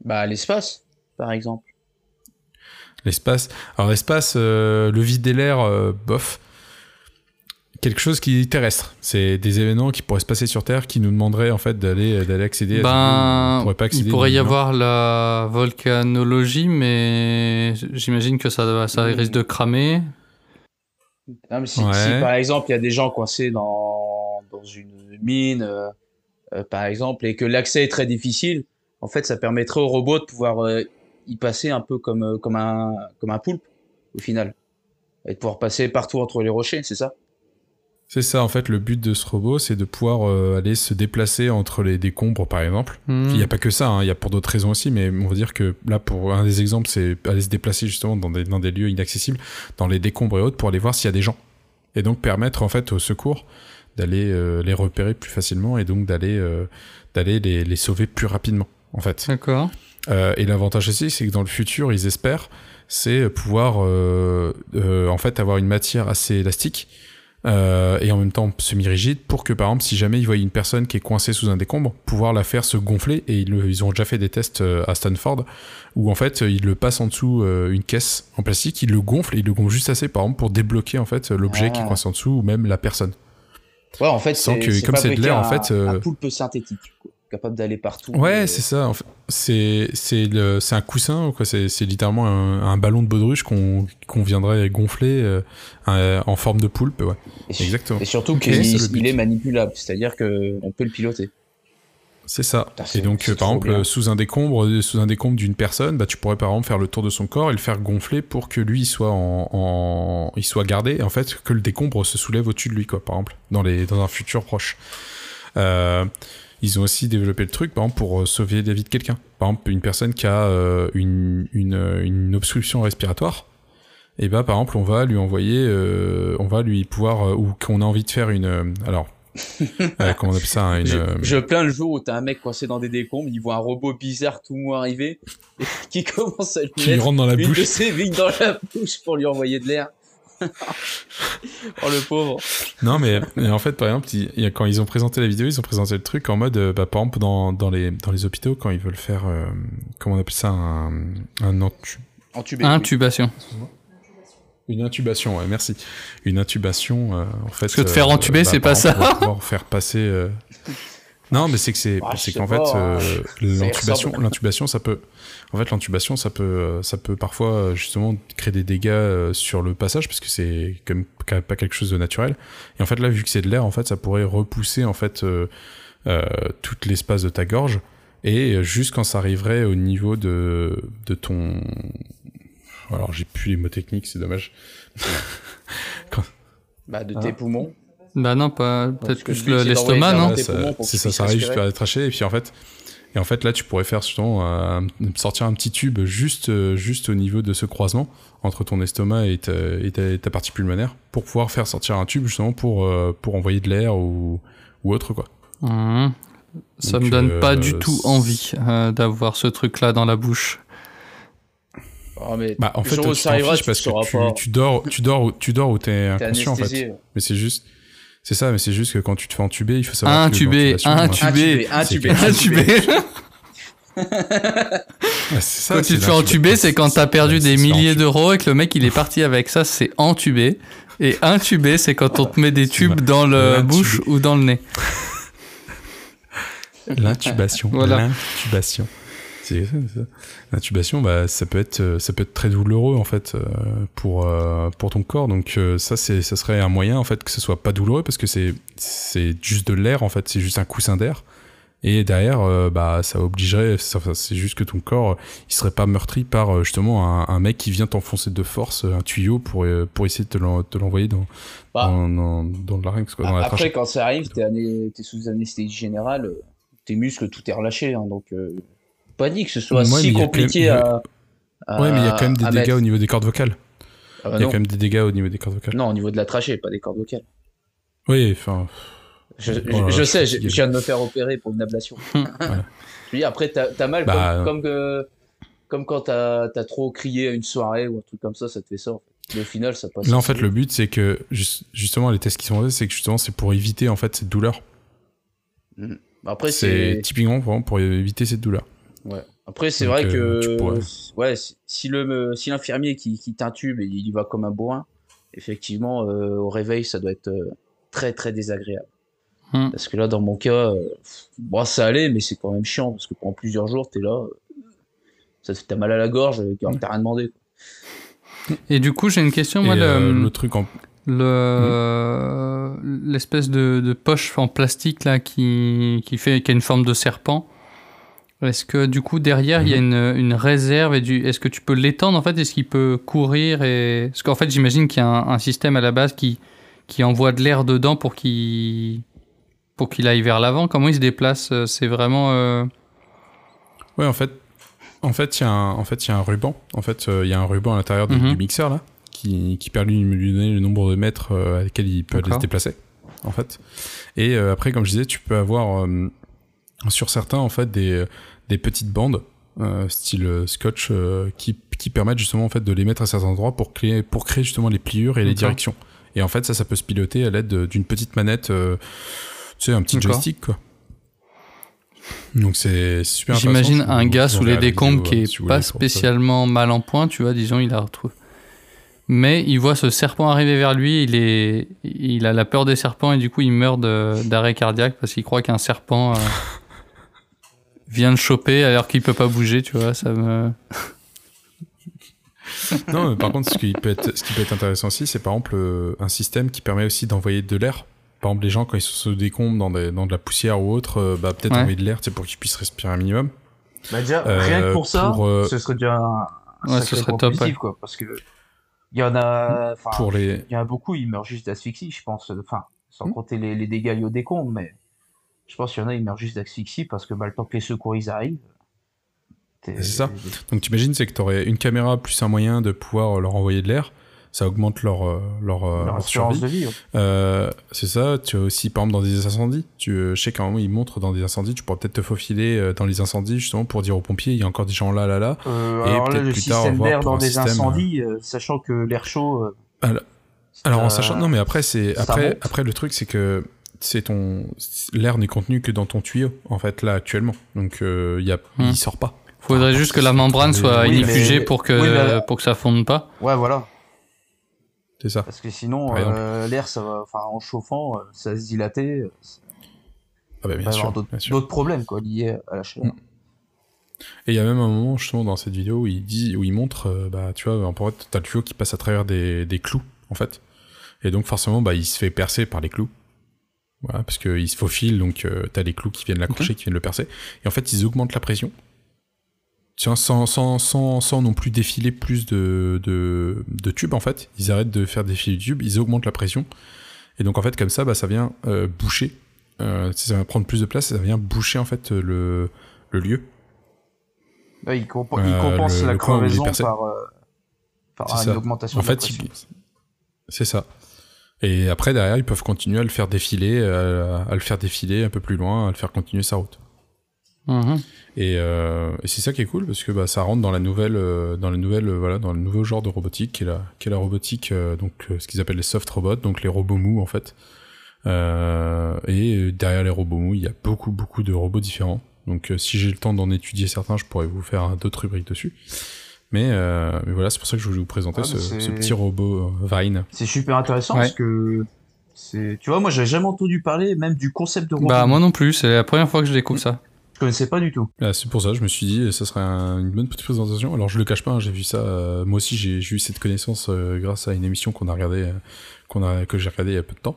[SPEAKER 7] Bah, l'espace, par exemple.
[SPEAKER 6] L'espace. Alors l'espace, euh, le vide et l'air, euh, bof. Quelque chose qui est terrestre. C'est des événements qui pourraient se passer sur Terre qui nous demanderaient en fait d'aller d'aller accéder à
[SPEAKER 2] Ben,
[SPEAKER 6] on pourrait pas
[SPEAKER 2] il
[SPEAKER 6] accéder
[SPEAKER 2] pourrait y avoir la volcanologie, mais j'imagine que ça, ça
[SPEAKER 7] Mm.
[SPEAKER 2] risque de cramer.
[SPEAKER 7] Mais si,
[SPEAKER 6] Ouais.
[SPEAKER 7] si, par exemple il y a des gens coincés dans, dans une mine, euh, euh, par exemple, et que l'accès est très difficile, en fait, ça permettrait au robot de pouvoir euh, y passer un peu comme, euh, comme, un, comme un poulpe, au final. Et de pouvoir passer partout entre les rochers, c'est ça?
[SPEAKER 6] C'est ça, en fait, le but de ce robot, c'est de pouvoir euh, aller se déplacer entre les décombres, par exemple.
[SPEAKER 2] Hmm.
[SPEAKER 6] Il n'y a pas que ça, hein, il y a pour d'autres raisons aussi, mais on va dire que là, pour un des exemples, c'est aller se déplacer justement dans des, dans des lieux inaccessibles, dans les décombres et autres, pour aller voir s'il y a des gens. Et donc permettre, en fait, au secours d'aller euh, les repérer plus facilement et donc d'aller euh, d'aller les, les sauver plus rapidement, en fait.
[SPEAKER 2] D'accord.
[SPEAKER 6] Euh, et l'avantage aussi, c'est que dans le futur, ils espèrent, c'est pouvoir euh, euh, en fait avoir une matière assez élastique euh, et en même temps semi-rigide pour que par exemple, si jamais ils voient une personne qui est coincée sous un décombre, pouvoir la faire se gonfler. Et ils, ont déjà fait des tests euh, à Stanford où en fait ils le passent en dessous euh, une caisse en plastique, ils le gonflent et ils le gonflent juste assez par exemple pour débloquer en fait l'objet qui est
[SPEAKER 7] Ah.
[SPEAKER 6] coincé en dessous ou même la personne.
[SPEAKER 7] Ouais, en fait,
[SPEAKER 6] Sans que- comme c'est de l'air, en fait, euh,
[SPEAKER 7] un poulpe synthétique, quoi, capable d'aller partout.
[SPEAKER 6] Ouais,
[SPEAKER 7] euh,
[SPEAKER 6] c'est ça. En fait, c'est c'est un coussin quoi. C'est c'est littéralement un, un ballon de baudruche qu'on qu'on viendrait gonfler euh, un- en forme de poulpe. Ouais,
[SPEAKER 7] et,
[SPEAKER 6] exactement.
[SPEAKER 7] et surtout qu'il il est manipulable, c'est-à-dire que on peut le piloter.
[SPEAKER 6] C'est ça.
[SPEAKER 7] Putain,
[SPEAKER 6] Et donc euh, par exemple
[SPEAKER 7] bien.
[SPEAKER 6] euh, sous un décombre euh, sous un décombre d'une personne, bah tu pourrais par exemple faire le tour de son corps et le faire gonfler pour que lui il soit en, en il soit gardé et en fait que le décombre se soulève au-dessus de lui quoi par exemple dans les dans un futur proche. Euh, ils ont aussi développé le truc, par exemple, pour euh, sauver la vie de quelqu'un. Par exemple, une personne qui a euh, une, une, euh, une obstruction respiratoire, et bah, par exemple, on va lui envoyer, euh, on va lui pouvoir, ou qu'on a envie de faire une, alors, euh, comment on appelle ça, hein, une,
[SPEAKER 7] Je, je plains le jour où t'as un mec coincé dans des décombres, il voit un robot bizarre tout mou arriver, et qui commence à lui
[SPEAKER 6] qui
[SPEAKER 7] mettre
[SPEAKER 6] rentre dans la
[SPEAKER 7] une
[SPEAKER 6] bouche.
[SPEAKER 7] de ses vignes dans la bouche pour lui envoyer de l'air. oh le pauvre.
[SPEAKER 6] Non, mais, mais en fait, par exemple, il- quand ils ont présenté la vidéo, ils ont présenté le truc en mode, euh, bah, par exemple, dans, dans, les, dans les hôpitaux, quand ils veulent faire, euh, comment on appelle ça, un, un entu-
[SPEAKER 7] Entubé.
[SPEAKER 2] Intubation.
[SPEAKER 6] Une intubation, ouais, merci. Une intubation, euh, en fait.
[SPEAKER 2] Parce que te faire entuber, c'est
[SPEAKER 6] par
[SPEAKER 2] pas
[SPEAKER 6] exemple,
[SPEAKER 2] ça.
[SPEAKER 6] pouvoir faire passer. Non, mais c'est que c'est,
[SPEAKER 7] Ah,
[SPEAKER 6] c'est qu'en fait,
[SPEAKER 7] hein.
[SPEAKER 6] euh, l'intubation, l'intubation, ça peut, en fait, l'intubation, ça peut, euh, ça peut parfois euh, justement créer des dégâts sur le passage parce que c'est comme pas quelque chose de naturel. Et en fait, là, vu que c'est de l'air, en fait, ça pourrait repousser en fait euh, euh, tout l'espace de ta gorge et juste quand ça arriverait au niveau de de ton alors j'ai plus les mots techniques, c'est dommage.
[SPEAKER 7] Bah, de
[SPEAKER 6] Ah.
[SPEAKER 7] tes poumons.
[SPEAKER 2] Bah non, pas peut-être
[SPEAKER 7] que
[SPEAKER 2] plus
[SPEAKER 7] le-
[SPEAKER 2] l'estomac, non
[SPEAKER 7] tes
[SPEAKER 6] ça- ça,
[SPEAKER 7] puissent
[SPEAKER 6] ça arrive
[SPEAKER 7] respirer.
[SPEAKER 6] jusqu'à les trachées et puis en fait et en fait là tu pourrais faire justement euh, sortir un petit tube juste euh, juste au niveau de ce croisement entre ton estomac et ta, et ta, et ta partie pulmonaire pour pouvoir faire sortir un tube justement pour euh, pour envoyer de l'air ou ou autre quoi.
[SPEAKER 2] Hum. Ça
[SPEAKER 6] Donc,
[SPEAKER 2] me donne
[SPEAKER 6] euh,
[SPEAKER 2] pas du tout envie euh, d'avoir ce truc-là dans la bouche.
[SPEAKER 7] Ah, mais
[SPEAKER 6] Bah en fait tu
[SPEAKER 7] ça
[SPEAKER 6] t'en
[SPEAKER 7] arrivera,
[SPEAKER 6] fiches
[SPEAKER 7] tu
[SPEAKER 6] parce que tu, dors tu dors où- tu dors où t'es inconscient en fait. Mais c'est juste c'est ça mais c'est juste que quand tu te fais entuber, il faut savoir que
[SPEAKER 2] Intubé, intubé,
[SPEAKER 7] Intubé, intubé,
[SPEAKER 6] ça,
[SPEAKER 2] Quand tu te fais entuber, c'est quand t'as perdu des milliers d'euros et que le mec il est parti avec ça, c'est entubé. Et intubé, c'est quand on te met des tubes dans la bouche ou dans le nez.
[SPEAKER 6] L'intubation.
[SPEAKER 2] Voilà.
[SPEAKER 6] L'intubation. C'est ça. L'intubation, bah, ça peut être, euh, ça peut être très douloureux en fait euh, pour euh, pour ton corps. Donc ça, c'est, ça serait un moyen en fait que ce soit pas douloureux parce que c'est c'est juste de l'air en fait, c'est juste un coussin d'air. Et derrière, bah, ça obligerait, c'est juste que ton corps, il serait pas meurtri par justement un, un mec qui vient t'enfoncer de force un tuyau pour pour essayer de te l'en- te l'envoyer dans
[SPEAKER 7] Bah.
[SPEAKER 6] dans, dans, dans le larynx quoi, dans la
[SPEAKER 7] Après, quand ça arrive, t'es ané- sous anesthésie générale, tes muscles, tout est relâché. Hein, donc, euh, pas dit que ce soit
[SPEAKER 6] Ouais,
[SPEAKER 7] si compliqué
[SPEAKER 6] même-
[SPEAKER 7] à, à-
[SPEAKER 6] Ouais, mais il y a quand même des dégâts
[SPEAKER 7] mettre.
[SPEAKER 6] au niveau des cordes vocales.
[SPEAKER 7] Ah bah
[SPEAKER 6] Il y a
[SPEAKER 7] non.
[SPEAKER 6] quand même des dégâts au niveau des cordes vocales.
[SPEAKER 7] non, au niveau de la trachée, pas des cordes vocales.
[SPEAKER 6] Oui, enfin,
[SPEAKER 7] Je,
[SPEAKER 6] Oh
[SPEAKER 7] je
[SPEAKER 6] je
[SPEAKER 7] sais, je, je viens de me faire opérer pour une ablation.
[SPEAKER 6] Voilà.
[SPEAKER 7] Je dis, après, t'as as mal
[SPEAKER 6] Bah,
[SPEAKER 7] comme, comme, que- comme quand t'as as trop crié à une soirée ou un truc comme ça, ça te fait ça. En fait. Mais au final, ça passe.
[SPEAKER 6] là en fait le but c'est que jus- justement les tests qui sont faits c'est que justement c'est pour éviter en fait cette douleur.
[SPEAKER 7] Après,
[SPEAKER 6] C'est
[SPEAKER 7] c'est.
[SPEAKER 6] typiquement pour éviter cette douleur.
[SPEAKER 7] Ouais. Après, c'est vrai
[SPEAKER 6] euh, tu
[SPEAKER 7] que
[SPEAKER 6] pourrais.
[SPEAKER 7] ouais, si- le si l'infirmier qui, qui t'intube et il y va comme un bourrin, effectivement, euh, au réveil, ça doit être euh, très très désagréable.
[SPEAKER 2] Hmm.
[SPEAKER 7] Parce que là, dans mon cas, euh, bon, ça allait, mais c'est quand même chiant parce que pendant plusieurs jours, t'es là, euh, ça te fait mal à la gorge, euh, t'as rien demandé. quoi.
[SPEAKER 2] Et du coup, j'ai une question, moi, le,
[SPEAKER 6] euh, le truc en
[SPEAKER 2] le- l'espèce de, de poche en plastique là qui, qui fait qui a une forme de serpent. Est-ce que du coup derrière il y a une, une réserve et du est-ce que tu peux l'étendre en fait? Est-ce qu'il peut courir et parce qu'en fait j'imagine qu'il y a un, un système à la base qui qui envoie de l'air dedans pour qu'il pour qu'il aille vers l'avant. Comment il se déplace euh, C'est vraiment. euh,
[SPEAKER 6] Ouais, en fait, en fait, il y a un, en fait, il y a un ruban. En fait, euh, il y a un ruban à l'intérieur du,
[SPEAKER 2] Mhm.
[SPEAKER 6] du mixeur là, qui, qui permet de lui donner le nombre de mètres euh, à lesquels il peut aller se déplacer. En fait. Et euh, après, comme je disais, tu peux avoir euh, sur certains en fait des, des petites bandes euh, style euh, scotch euh, qui, qui permettent justement en fait de les mettre à certains endroits pour créer pour créer justement les pliures et les directions. Et en fait, ça, ça peut se piloter à l'aide de- d'une petite manette, euh, tu sais, un petit joystick quoi. Donc c'est super.
[SPEAKER 2] J'imagine un
[SPEAKER 6] vous-
[SPEAKER 2] gars sous les décombres
[SPEAKER 6] vidéo,
[SPEAKER 2] qui est
[SPEAKER 6] si
[SPEAKER 2] pas
[SPEAKER 6] ça.
[SPEAKER 2] spécialement mal en point, tu vois, disons, il a retrouvé. Mais il voit ce serpent arriver vers lui, il, est, il a la peur des serpents et du coup il meurt d'arrêt cardiaque parce qu'il croit qu'un serpent vient de choper alors qu'il peut pas bouger, tu vois, ça me...
[SPEAKER 6] Non, mais par contre, ce qui peut être, ce qui peut être intéressant aussi, c'est par exemple euh, un système qui permet aussi d'envoyer de l'air. Par exemple, les gens, quand ils sont sous des décombres dans, des- dans de la poussière ou autre, euh, bah, peut-être
[SPEAKER 2] Ouais.
[SPEAKER 6] envoyer de l'air pour qu'ils puissent respirer un minimum.
[SPEAKER 7] Bah déjà,
[SPEAKER 6] Euh,
[SPEAKER 7] rien que pour ça,
[SPEAKER 6] pour, euh,
[SPEAKER 7] ce serait déjà un, un
[SPEAKER 2] Ouais, ce serait top,
[SPEAKER 7] positif,
[SPEAKER 2] ouais.
[SPEAKER 7] quoi. Parce que il y en a, enfin,
[SPEAKER 6] Pour les...
[SPEAKER 7] il y en a beaucoup, ils meurent juste d'asphyxie, je pense. Enfin, sans
[SPEAKER 6] Hmm.
[SPEAKER 7] compter les, les dégâts liés au décombres, mais je pense qu'il y en a, ils meurent juste d'asphyxie parce que bah, le temps que les secours ils arrivent.
[SPEAKER 6] C'est ça. Donc t'imagines, c'est que t'aurais une caméra plus un moyen de pouvoir leur envoyer de l'air. Ça augmente leur, euh, leur, euh,
[SPEAKER 7] Leur
[SPEAKER 6] leur
[SPEAKER 7] assurance
[SPEAKER 6] survie.
[SPEAKER 7] de vie. ouais.
[SPEAKER 6] Euh, c'est ça. Tu as aussi, par exemple, dans des incendies. Tu, euh, je sais qu'à un moment, ils montrent dans des incendies. Tu pourrais peut-être te faufiler euh, dans les incendies, justement, pour dire aux pompiers, il y a encore des gens là, là, là.
[SPEAKER 7] Euh,
[SPEAKER 6] Et
[SPEAKER 7] alors là, le
[SPEAKER 6] plus
[SPEAKER 7] système d'air dans des
[SPEAKER 6] système,
[SPEAKER 7] incendies, euh, sachant que l'air chaud. euh,
[SPEAKER 6] Alors- Alors en sachant non mais après c'est après après le truc c'est que c'est ton l'air n'est contenu que dans ton tuyau en fait là actuellement donc euh, il y a
[SPEAKER 2] Hmm.
[SPEAKER 6] il sort pas.
[SPEAKER 2] Faudrait juste que la membrane soit
[SPEAKER 7] Oui,
[SPEAKER 2] inifugée
[SPEAKER 7] mais-
[SPEAKER 2] pour que,
[SPEAKER 7] oui, mais-
[SPEAKER 2] pour que ça fonde pas.
[SPEAKER 7] Ouais, voilà.
[SPEAKER 6] C'est ça.
[SPEAKER 7] Parce que sinon, euh, l'air, ça va, enfin, en chauffant, euh, ça va se dilater. euh,
[SPEAKER 6] Ah bah,
[SPEAKER 7] va
[SPEAKER 6] bien
[SPEAKER 7] avoir
[SPEAKER 6] sûr.
[SPEAKER 7] d'autres
[SPEAKER 6] bien sûr.
[SPEAKER 7] d'autres problèmes quoi liés à la chaleur.
[SPEAKER 6] Et il y a même un moment justement dans cette vidéo où il dit où il montre euh, bah tu vois en fait t'as le tuyau qui passe à travers des, des clous en fait et donc forcément bah il se fait percer par les clous. Voilà, parce qu'il se faufile, donc euh, t'as les clous qui viennent l'accrocher, qui viennent le percer. Et en fait, ils augmentent la pression. Tiens, sans, sans, sans, sans non plus défiler plus de, de, de tubes, en fait. Ils arrêtent de faire défiler de tubes, ils augmentent la pression. Et donc, en fait, comme ça, bah, ça vient euh, boucher. Euh, ça va prendre plus de place, ça vient boucher, en fait, le, le lieu.
[SPEAKER 7] Ouais, il, comp- il
[SPEAKER 6] Euh,
[SPEAKER 7] compense
[SPEAKER 6] le-
[SPEAKER 7] la crevaison par, par une
[SPEAKER 6] ça.
[SPEAKER 7] augmentation
[SPEAKER 6] En
[SPEAKER 7] de la
[SPEAKER 6] fait,
[SPEAKER 7] pression.
[SPEAKER 6] il- c'est ça. Et après, derrière, ils peuvent continuer à le faire défiler, à, à le faire défiler un peu plus loin, à le faire continuer sa route.
[SPEAKER 2] Mhm.
[SPEAKER 6] Et, euh, et c'est ça qui est cool parce que bah, ça rentre dans la nouvelle, euh, dans la nouvelle, euh, voilà, dans le nouveau genre de robotique qui est la, qui est la robotique, euh, donc euh, ce qu'ils appellent les soft robots, donc les robots mous en fait. Euh, et euh, derrière les robots mous, il y a beaucoup, beaucoup de robots différents. Donc euh, si j'ai le temps d'en étudier certains, je pourrais vous faire d'autres rubriques dessus. Mais, euh, mais voilà, c'est pour ça que je voulais vous présenter
[SPEAKER 7] Ah,
[SPEAKER 6] ce, petit robot euh, Vine.
[SPEAKER 7] C'est super intéressant
[SPEAKER 2] Ouais.
[SPEAKER 7] parce que c'est, tu vois, moi, j'avais jamais entendu parler même du concept de robot.
[SPEAKER 2] Bah moi non plus, c'est la première fois que je découvre ça.
[SPEAKER 7] Je connaissais pas du tout.
[SPEAKER 6] Ah, c'est pour ça, je me suis dit, ça serait un- une bonne petite présentation. Alors, je le cache pas, hein, j'ai vu ça. euh, moi aussi, j'ai j'ai eu cette connaissance euh, grâce à une émission qu'on a regardé, euh, qu'on a, que j'ai regardé il y a peu de temps.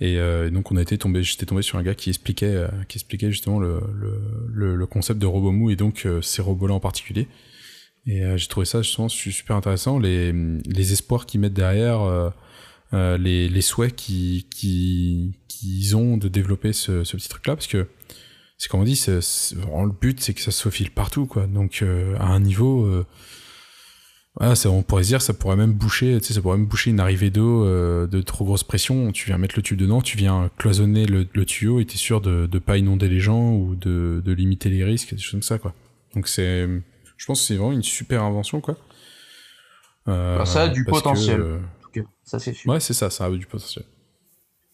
[SPEAKER 6] Et euh, donc, on a été tombé, j'étais tombé sur un gars qui expliquait, euh, qui expliquait justement le, le, le, le concept de robot mou et donc euh, ces robots-là en particulier. Et euh, j'ai trouvé ça justement su- super intéressant, les, les espoirs qu'ils mettent derrière, euh, euh, les, les souhaits qu'ils qui, qu'ils ont de développer ce, ce petit truc-là, parce que c'est comme on dit, c'est c'est vraiment le but, c'est que ça se faufile partout, quoi. Donc euh, à un niveau, euh, voilà, ça, on pourrait se dire, ça pourrait même boucher, tu sais, ça pourrait même boucher une arrivée d'eau euh, de trop grosse pression. Tu viens mettre le tube dedans, tu viens cloisonner le, le tuyau et t'es sûr de de pas inonder les gens ou de, de limiter les risques, des choses comme ça, quoi. Donc c'est, je pense que c'est vraiment une super invention, quoi. Euh,
[SPEAKER 7] Bah, ça a du
[SPEAKER 6] que,
[SPEAKER 7] potentiel.
[SPEAKER 6] euh,
[SPEAKER 7] ça c'est sûr.
[SPEAKER 6] ouais, c'est ça, ça a du potentiel.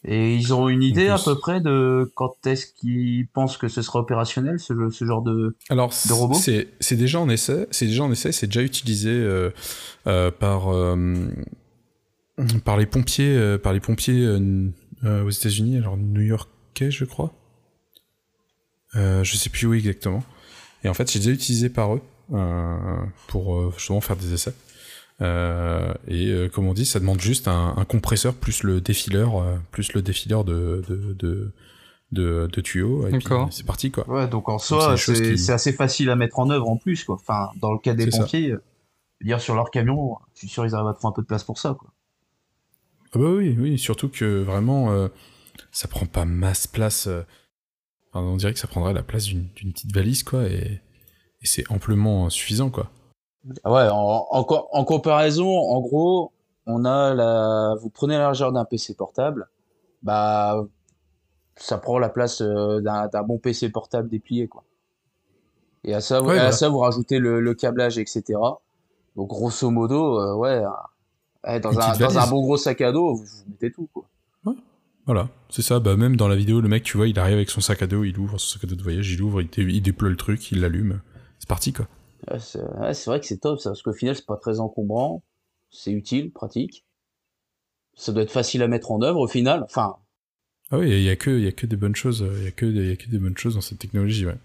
[SPEAKER 7] Et ils ont une idée à peu près de quand est-ce qu'ils pensent que ce sera opérationnel, ce, ce genre de.
[SPEAKER 6] Alors,
[SPEAKER 7] De robots
[SPEAKER 6] c'est c'est déjà en essai, c'est déjà en essai, c'est déjà utilisé euh, euh, par euh, par les pompiers, par les pompiers aux États-Unis, alors New-Yorkais, je crois. Je sais plus où exactement. Et en fait, c'est déjà utilisé par eux pour euh, justement faire des essais. Euh, et euh, comme on dit, ça demande juste un, un compresseur plus le défileur, euh, plus le défileur de de de, de, de tuyaux. Et puis
[SPEAKER 2] D'accord.
[SPEAKER 6] c'est parti quoi.
[SPEAKER 7] Ouais, donc en soi, c'est
[SPEAKER 6] qui-
[SPEAKER 7] assez facile à mettre en œuvre en plus, quoi. Enfin, dans le cas des pompiers, euh, dire sur leur camion, je suis sûr ils arrivent à trouver un peu de place pour ça, quoi.
[SPEAKER 6] Ah bah oui, oui, surtout que vraiment, euh, ça prend pas masse place. euh, on dirait que ça prendrait la place d'une d'une petite valise, quoi, et, et c'est amplement suffisant, quoi.
[SPEAKER 7] Ah Ouais, en, en, co- en comparaison, en gros, on a la, vous prenez la largeur d'un PC portable, bah, ça prend la place euh, d'un bon PC portable déplié, quoi. Et à ça,
[SPEAKER 6] Ouais,
[SPEAKER 7] à ça, vous rajoutez le, le câblage, etc. Donc, grosso modo, euh, ouais, euh, ouais, dans, un, dans un bon gros sac à dos, vous, vous mettez tout, quoi.
[SPEAKER 6] Voilà, c'est ça. Bah même dans la vidéo, le mec, tu vois, il arrive avec son sac à dos, il ouvre son sac à dos de voyage, il ouvre, il, dé- il déploie le truc, il l'allume. C'est parti, quoi.
[SPEAKER 7] Ouais, c'est ouais, vrai que c'est top, ça, parce qu'au final, c'est pas très encombrant, c'est utile, pratique. Ça doit être facile à mettre en œuvre, au final. Enfin,
[SPEAKER 6] Ah oui, il y a que, il y a que des bonnes choses, il y a que, des- il y a que des bonnes choses dans cette technologie, ouais.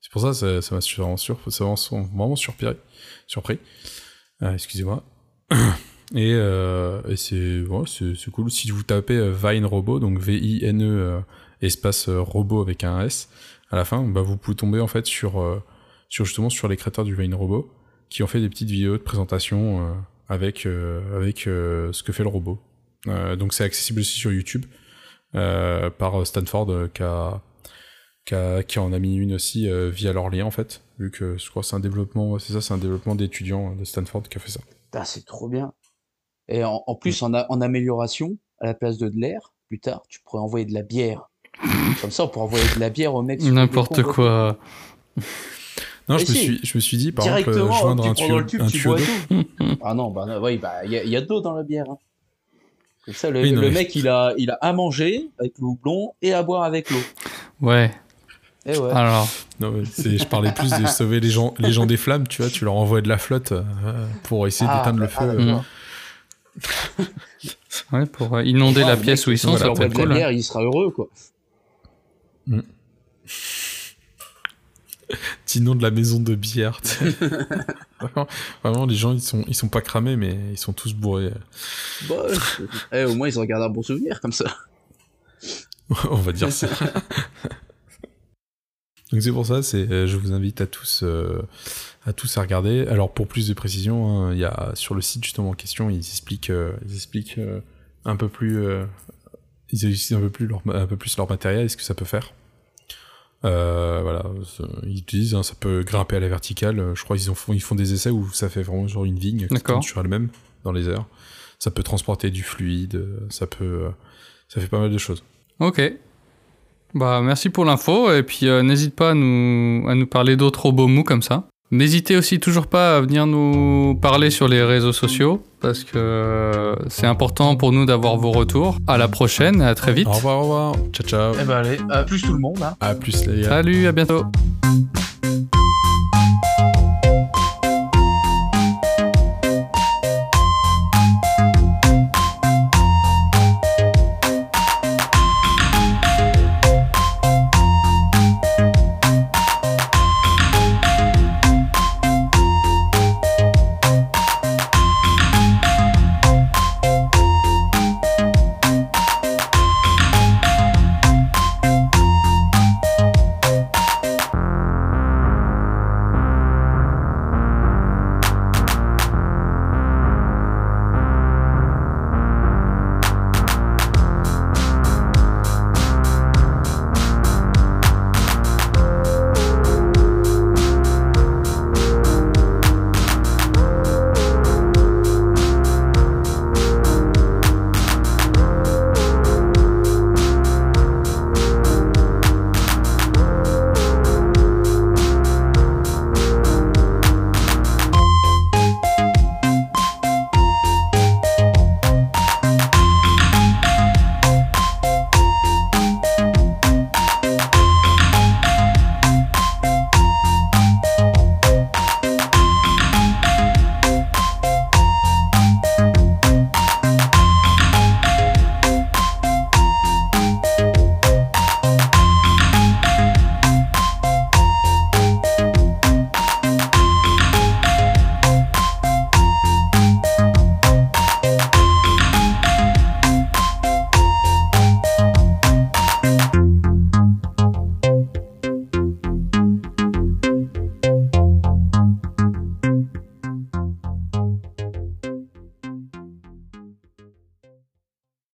[SPEAKER 6] C'est pour ça, ça, ça m'a vraiment, sur, ça m'a vraiment surpris, surpris. Euh, excusez-moi. Et, euh, et c'est, ouais, cool. Si vous tapez euh, Vine Robot, donc V-I-N-E euh, espace robot avec un S à la fin, bah vous pouvez tomber en fait sur, sur justement sur les créateurs du Vine Robot qui ont fait des petites vidéos de présentation euh, avec, euh, avec euh, ce que fait le robot. Euh, donc c'est accessible aussi sur YouTube euh, par Stanford euh, qui, a, qui, a- qui en a mis une aussi euh, via leur lien en fait, vu que je crois que c'est un développement, c'est ça, c'est un développement d'étudiants euh, de Stanford qui a fait ça.
[SPEAKER 7] putain, c'est trop bien. Et en, en plus, en, a- en amélioration, à la place de de l'air, plus tard, tu pourrais envoyer de la bière. Comme ça, on pourrait envoyer de la bière au mec.
[SPEAKER 2] N'importe quoi.
[SPEAKER 6] Non, je me
[SPEAKER 7] si.
[SPEAKER 6] suis, je me suis dit par exemple joindre un tuyau,
[SPEAKER 7] tube,
[SPEAKER 6] un
[SPEAKER 7] tu
[SPEAKER 6] tuyau
[SPEAKER 7] bois
[SPEAKER 6] d'eau.
[SPEAKER 7] ah non, bah oui, bah il y a, il y a de l'eau dans la bière. hein. Comme ça, le,
[SPEAKER 6] Oui, non,
[SPEAKER 7] le
[SPEAKER 6] mais-
[SPEAKER 7] mec, il a, il a à manger avec le houblon et à boire avec l'eau.
[SPEAKER 2] Ouais.
[SPEAKER 7] Et ouais.
[SPEAKER 2] Alors,
[SPEAKER 6] Non, mais c'est, je parlais plus de sauver les gens, les gens des flammes, tu vois, tu leur envoies de la flotte euh, pour essayer
[SPEAKER 7] Ah,
[SPEAKER 6] d'éteindre le feu.
[SPEAKER 7] ah,
[SPEAKER 6] euh.
[SPEAKER 7] d'accord.
[SPEAKER 2] ouais, pour euh, inonder
[SPEAKER 7] Ah,
[SPEAKER 2] la pièce
[SPEAKER 7] mec,
[SPEAKER 2] où ils sont,
[SPEAKER 7] on
[SPEAKER 2] ça
[SPEAKER 7] leur
[SPEAKER 2] peut être
[SPEAKER 7] de la
[SPEAKER 2] cool.
[SPEAKER 7] bière, il sera heureux, quoi.
[SPEAKER 6] Sinon de la maison de bière. vraiment, vraiment, les gens ils sont, ils sont pas cramés, mais ils sont tous bourrés.
[SPEAKER 7] Ouais. Eh, au moins, ils ont gardé un bon souvenir, comme ça.
[SPEAKER 6] On va dire ça. Donc c'est pour ça, c'est, euh, je vous invite à tous, euh, à tous à regarder. Alors pour plus de précision, hein, il y a sur le site justement en question, ils expliquent, euh, ils expliquent euh, un peu plus, ils expliquent un peu plus leur, un peu plus leur matériel et ce que ça peut faire. Euh, voilà, ils utilisent, hein, ça peut grimper à la verticale. Euh, Je crois qu'ils font, ils font des essais où ça fait vraiment genre une vigne qui tourne sur elle-même dans les airs. Ça peut transporter du fluide, euh, ça peut, euh, ça fait pas mal de choses.
[SPEAKER 2] Ok. Bah, merci pour l'info. Et puis, euh, n'hésite pas à nous, à nous parler d'autres robots mous comme ça. N'hésitez aussi toujours pas à venir nous parler sur les réseaux sociaux parce que c'est important pour nous d'avoir vos retours. À la prochaine, à très vite.
[SPEAKER 6] Au revoir, au revoir. Ciao, ciao.
[SPEAKER 5] Eh ben allez, à plus tout le monde. Hein.
[SPEAKER 6] À plus les gars.
[SPEAKER 2] Salut, à bientôt.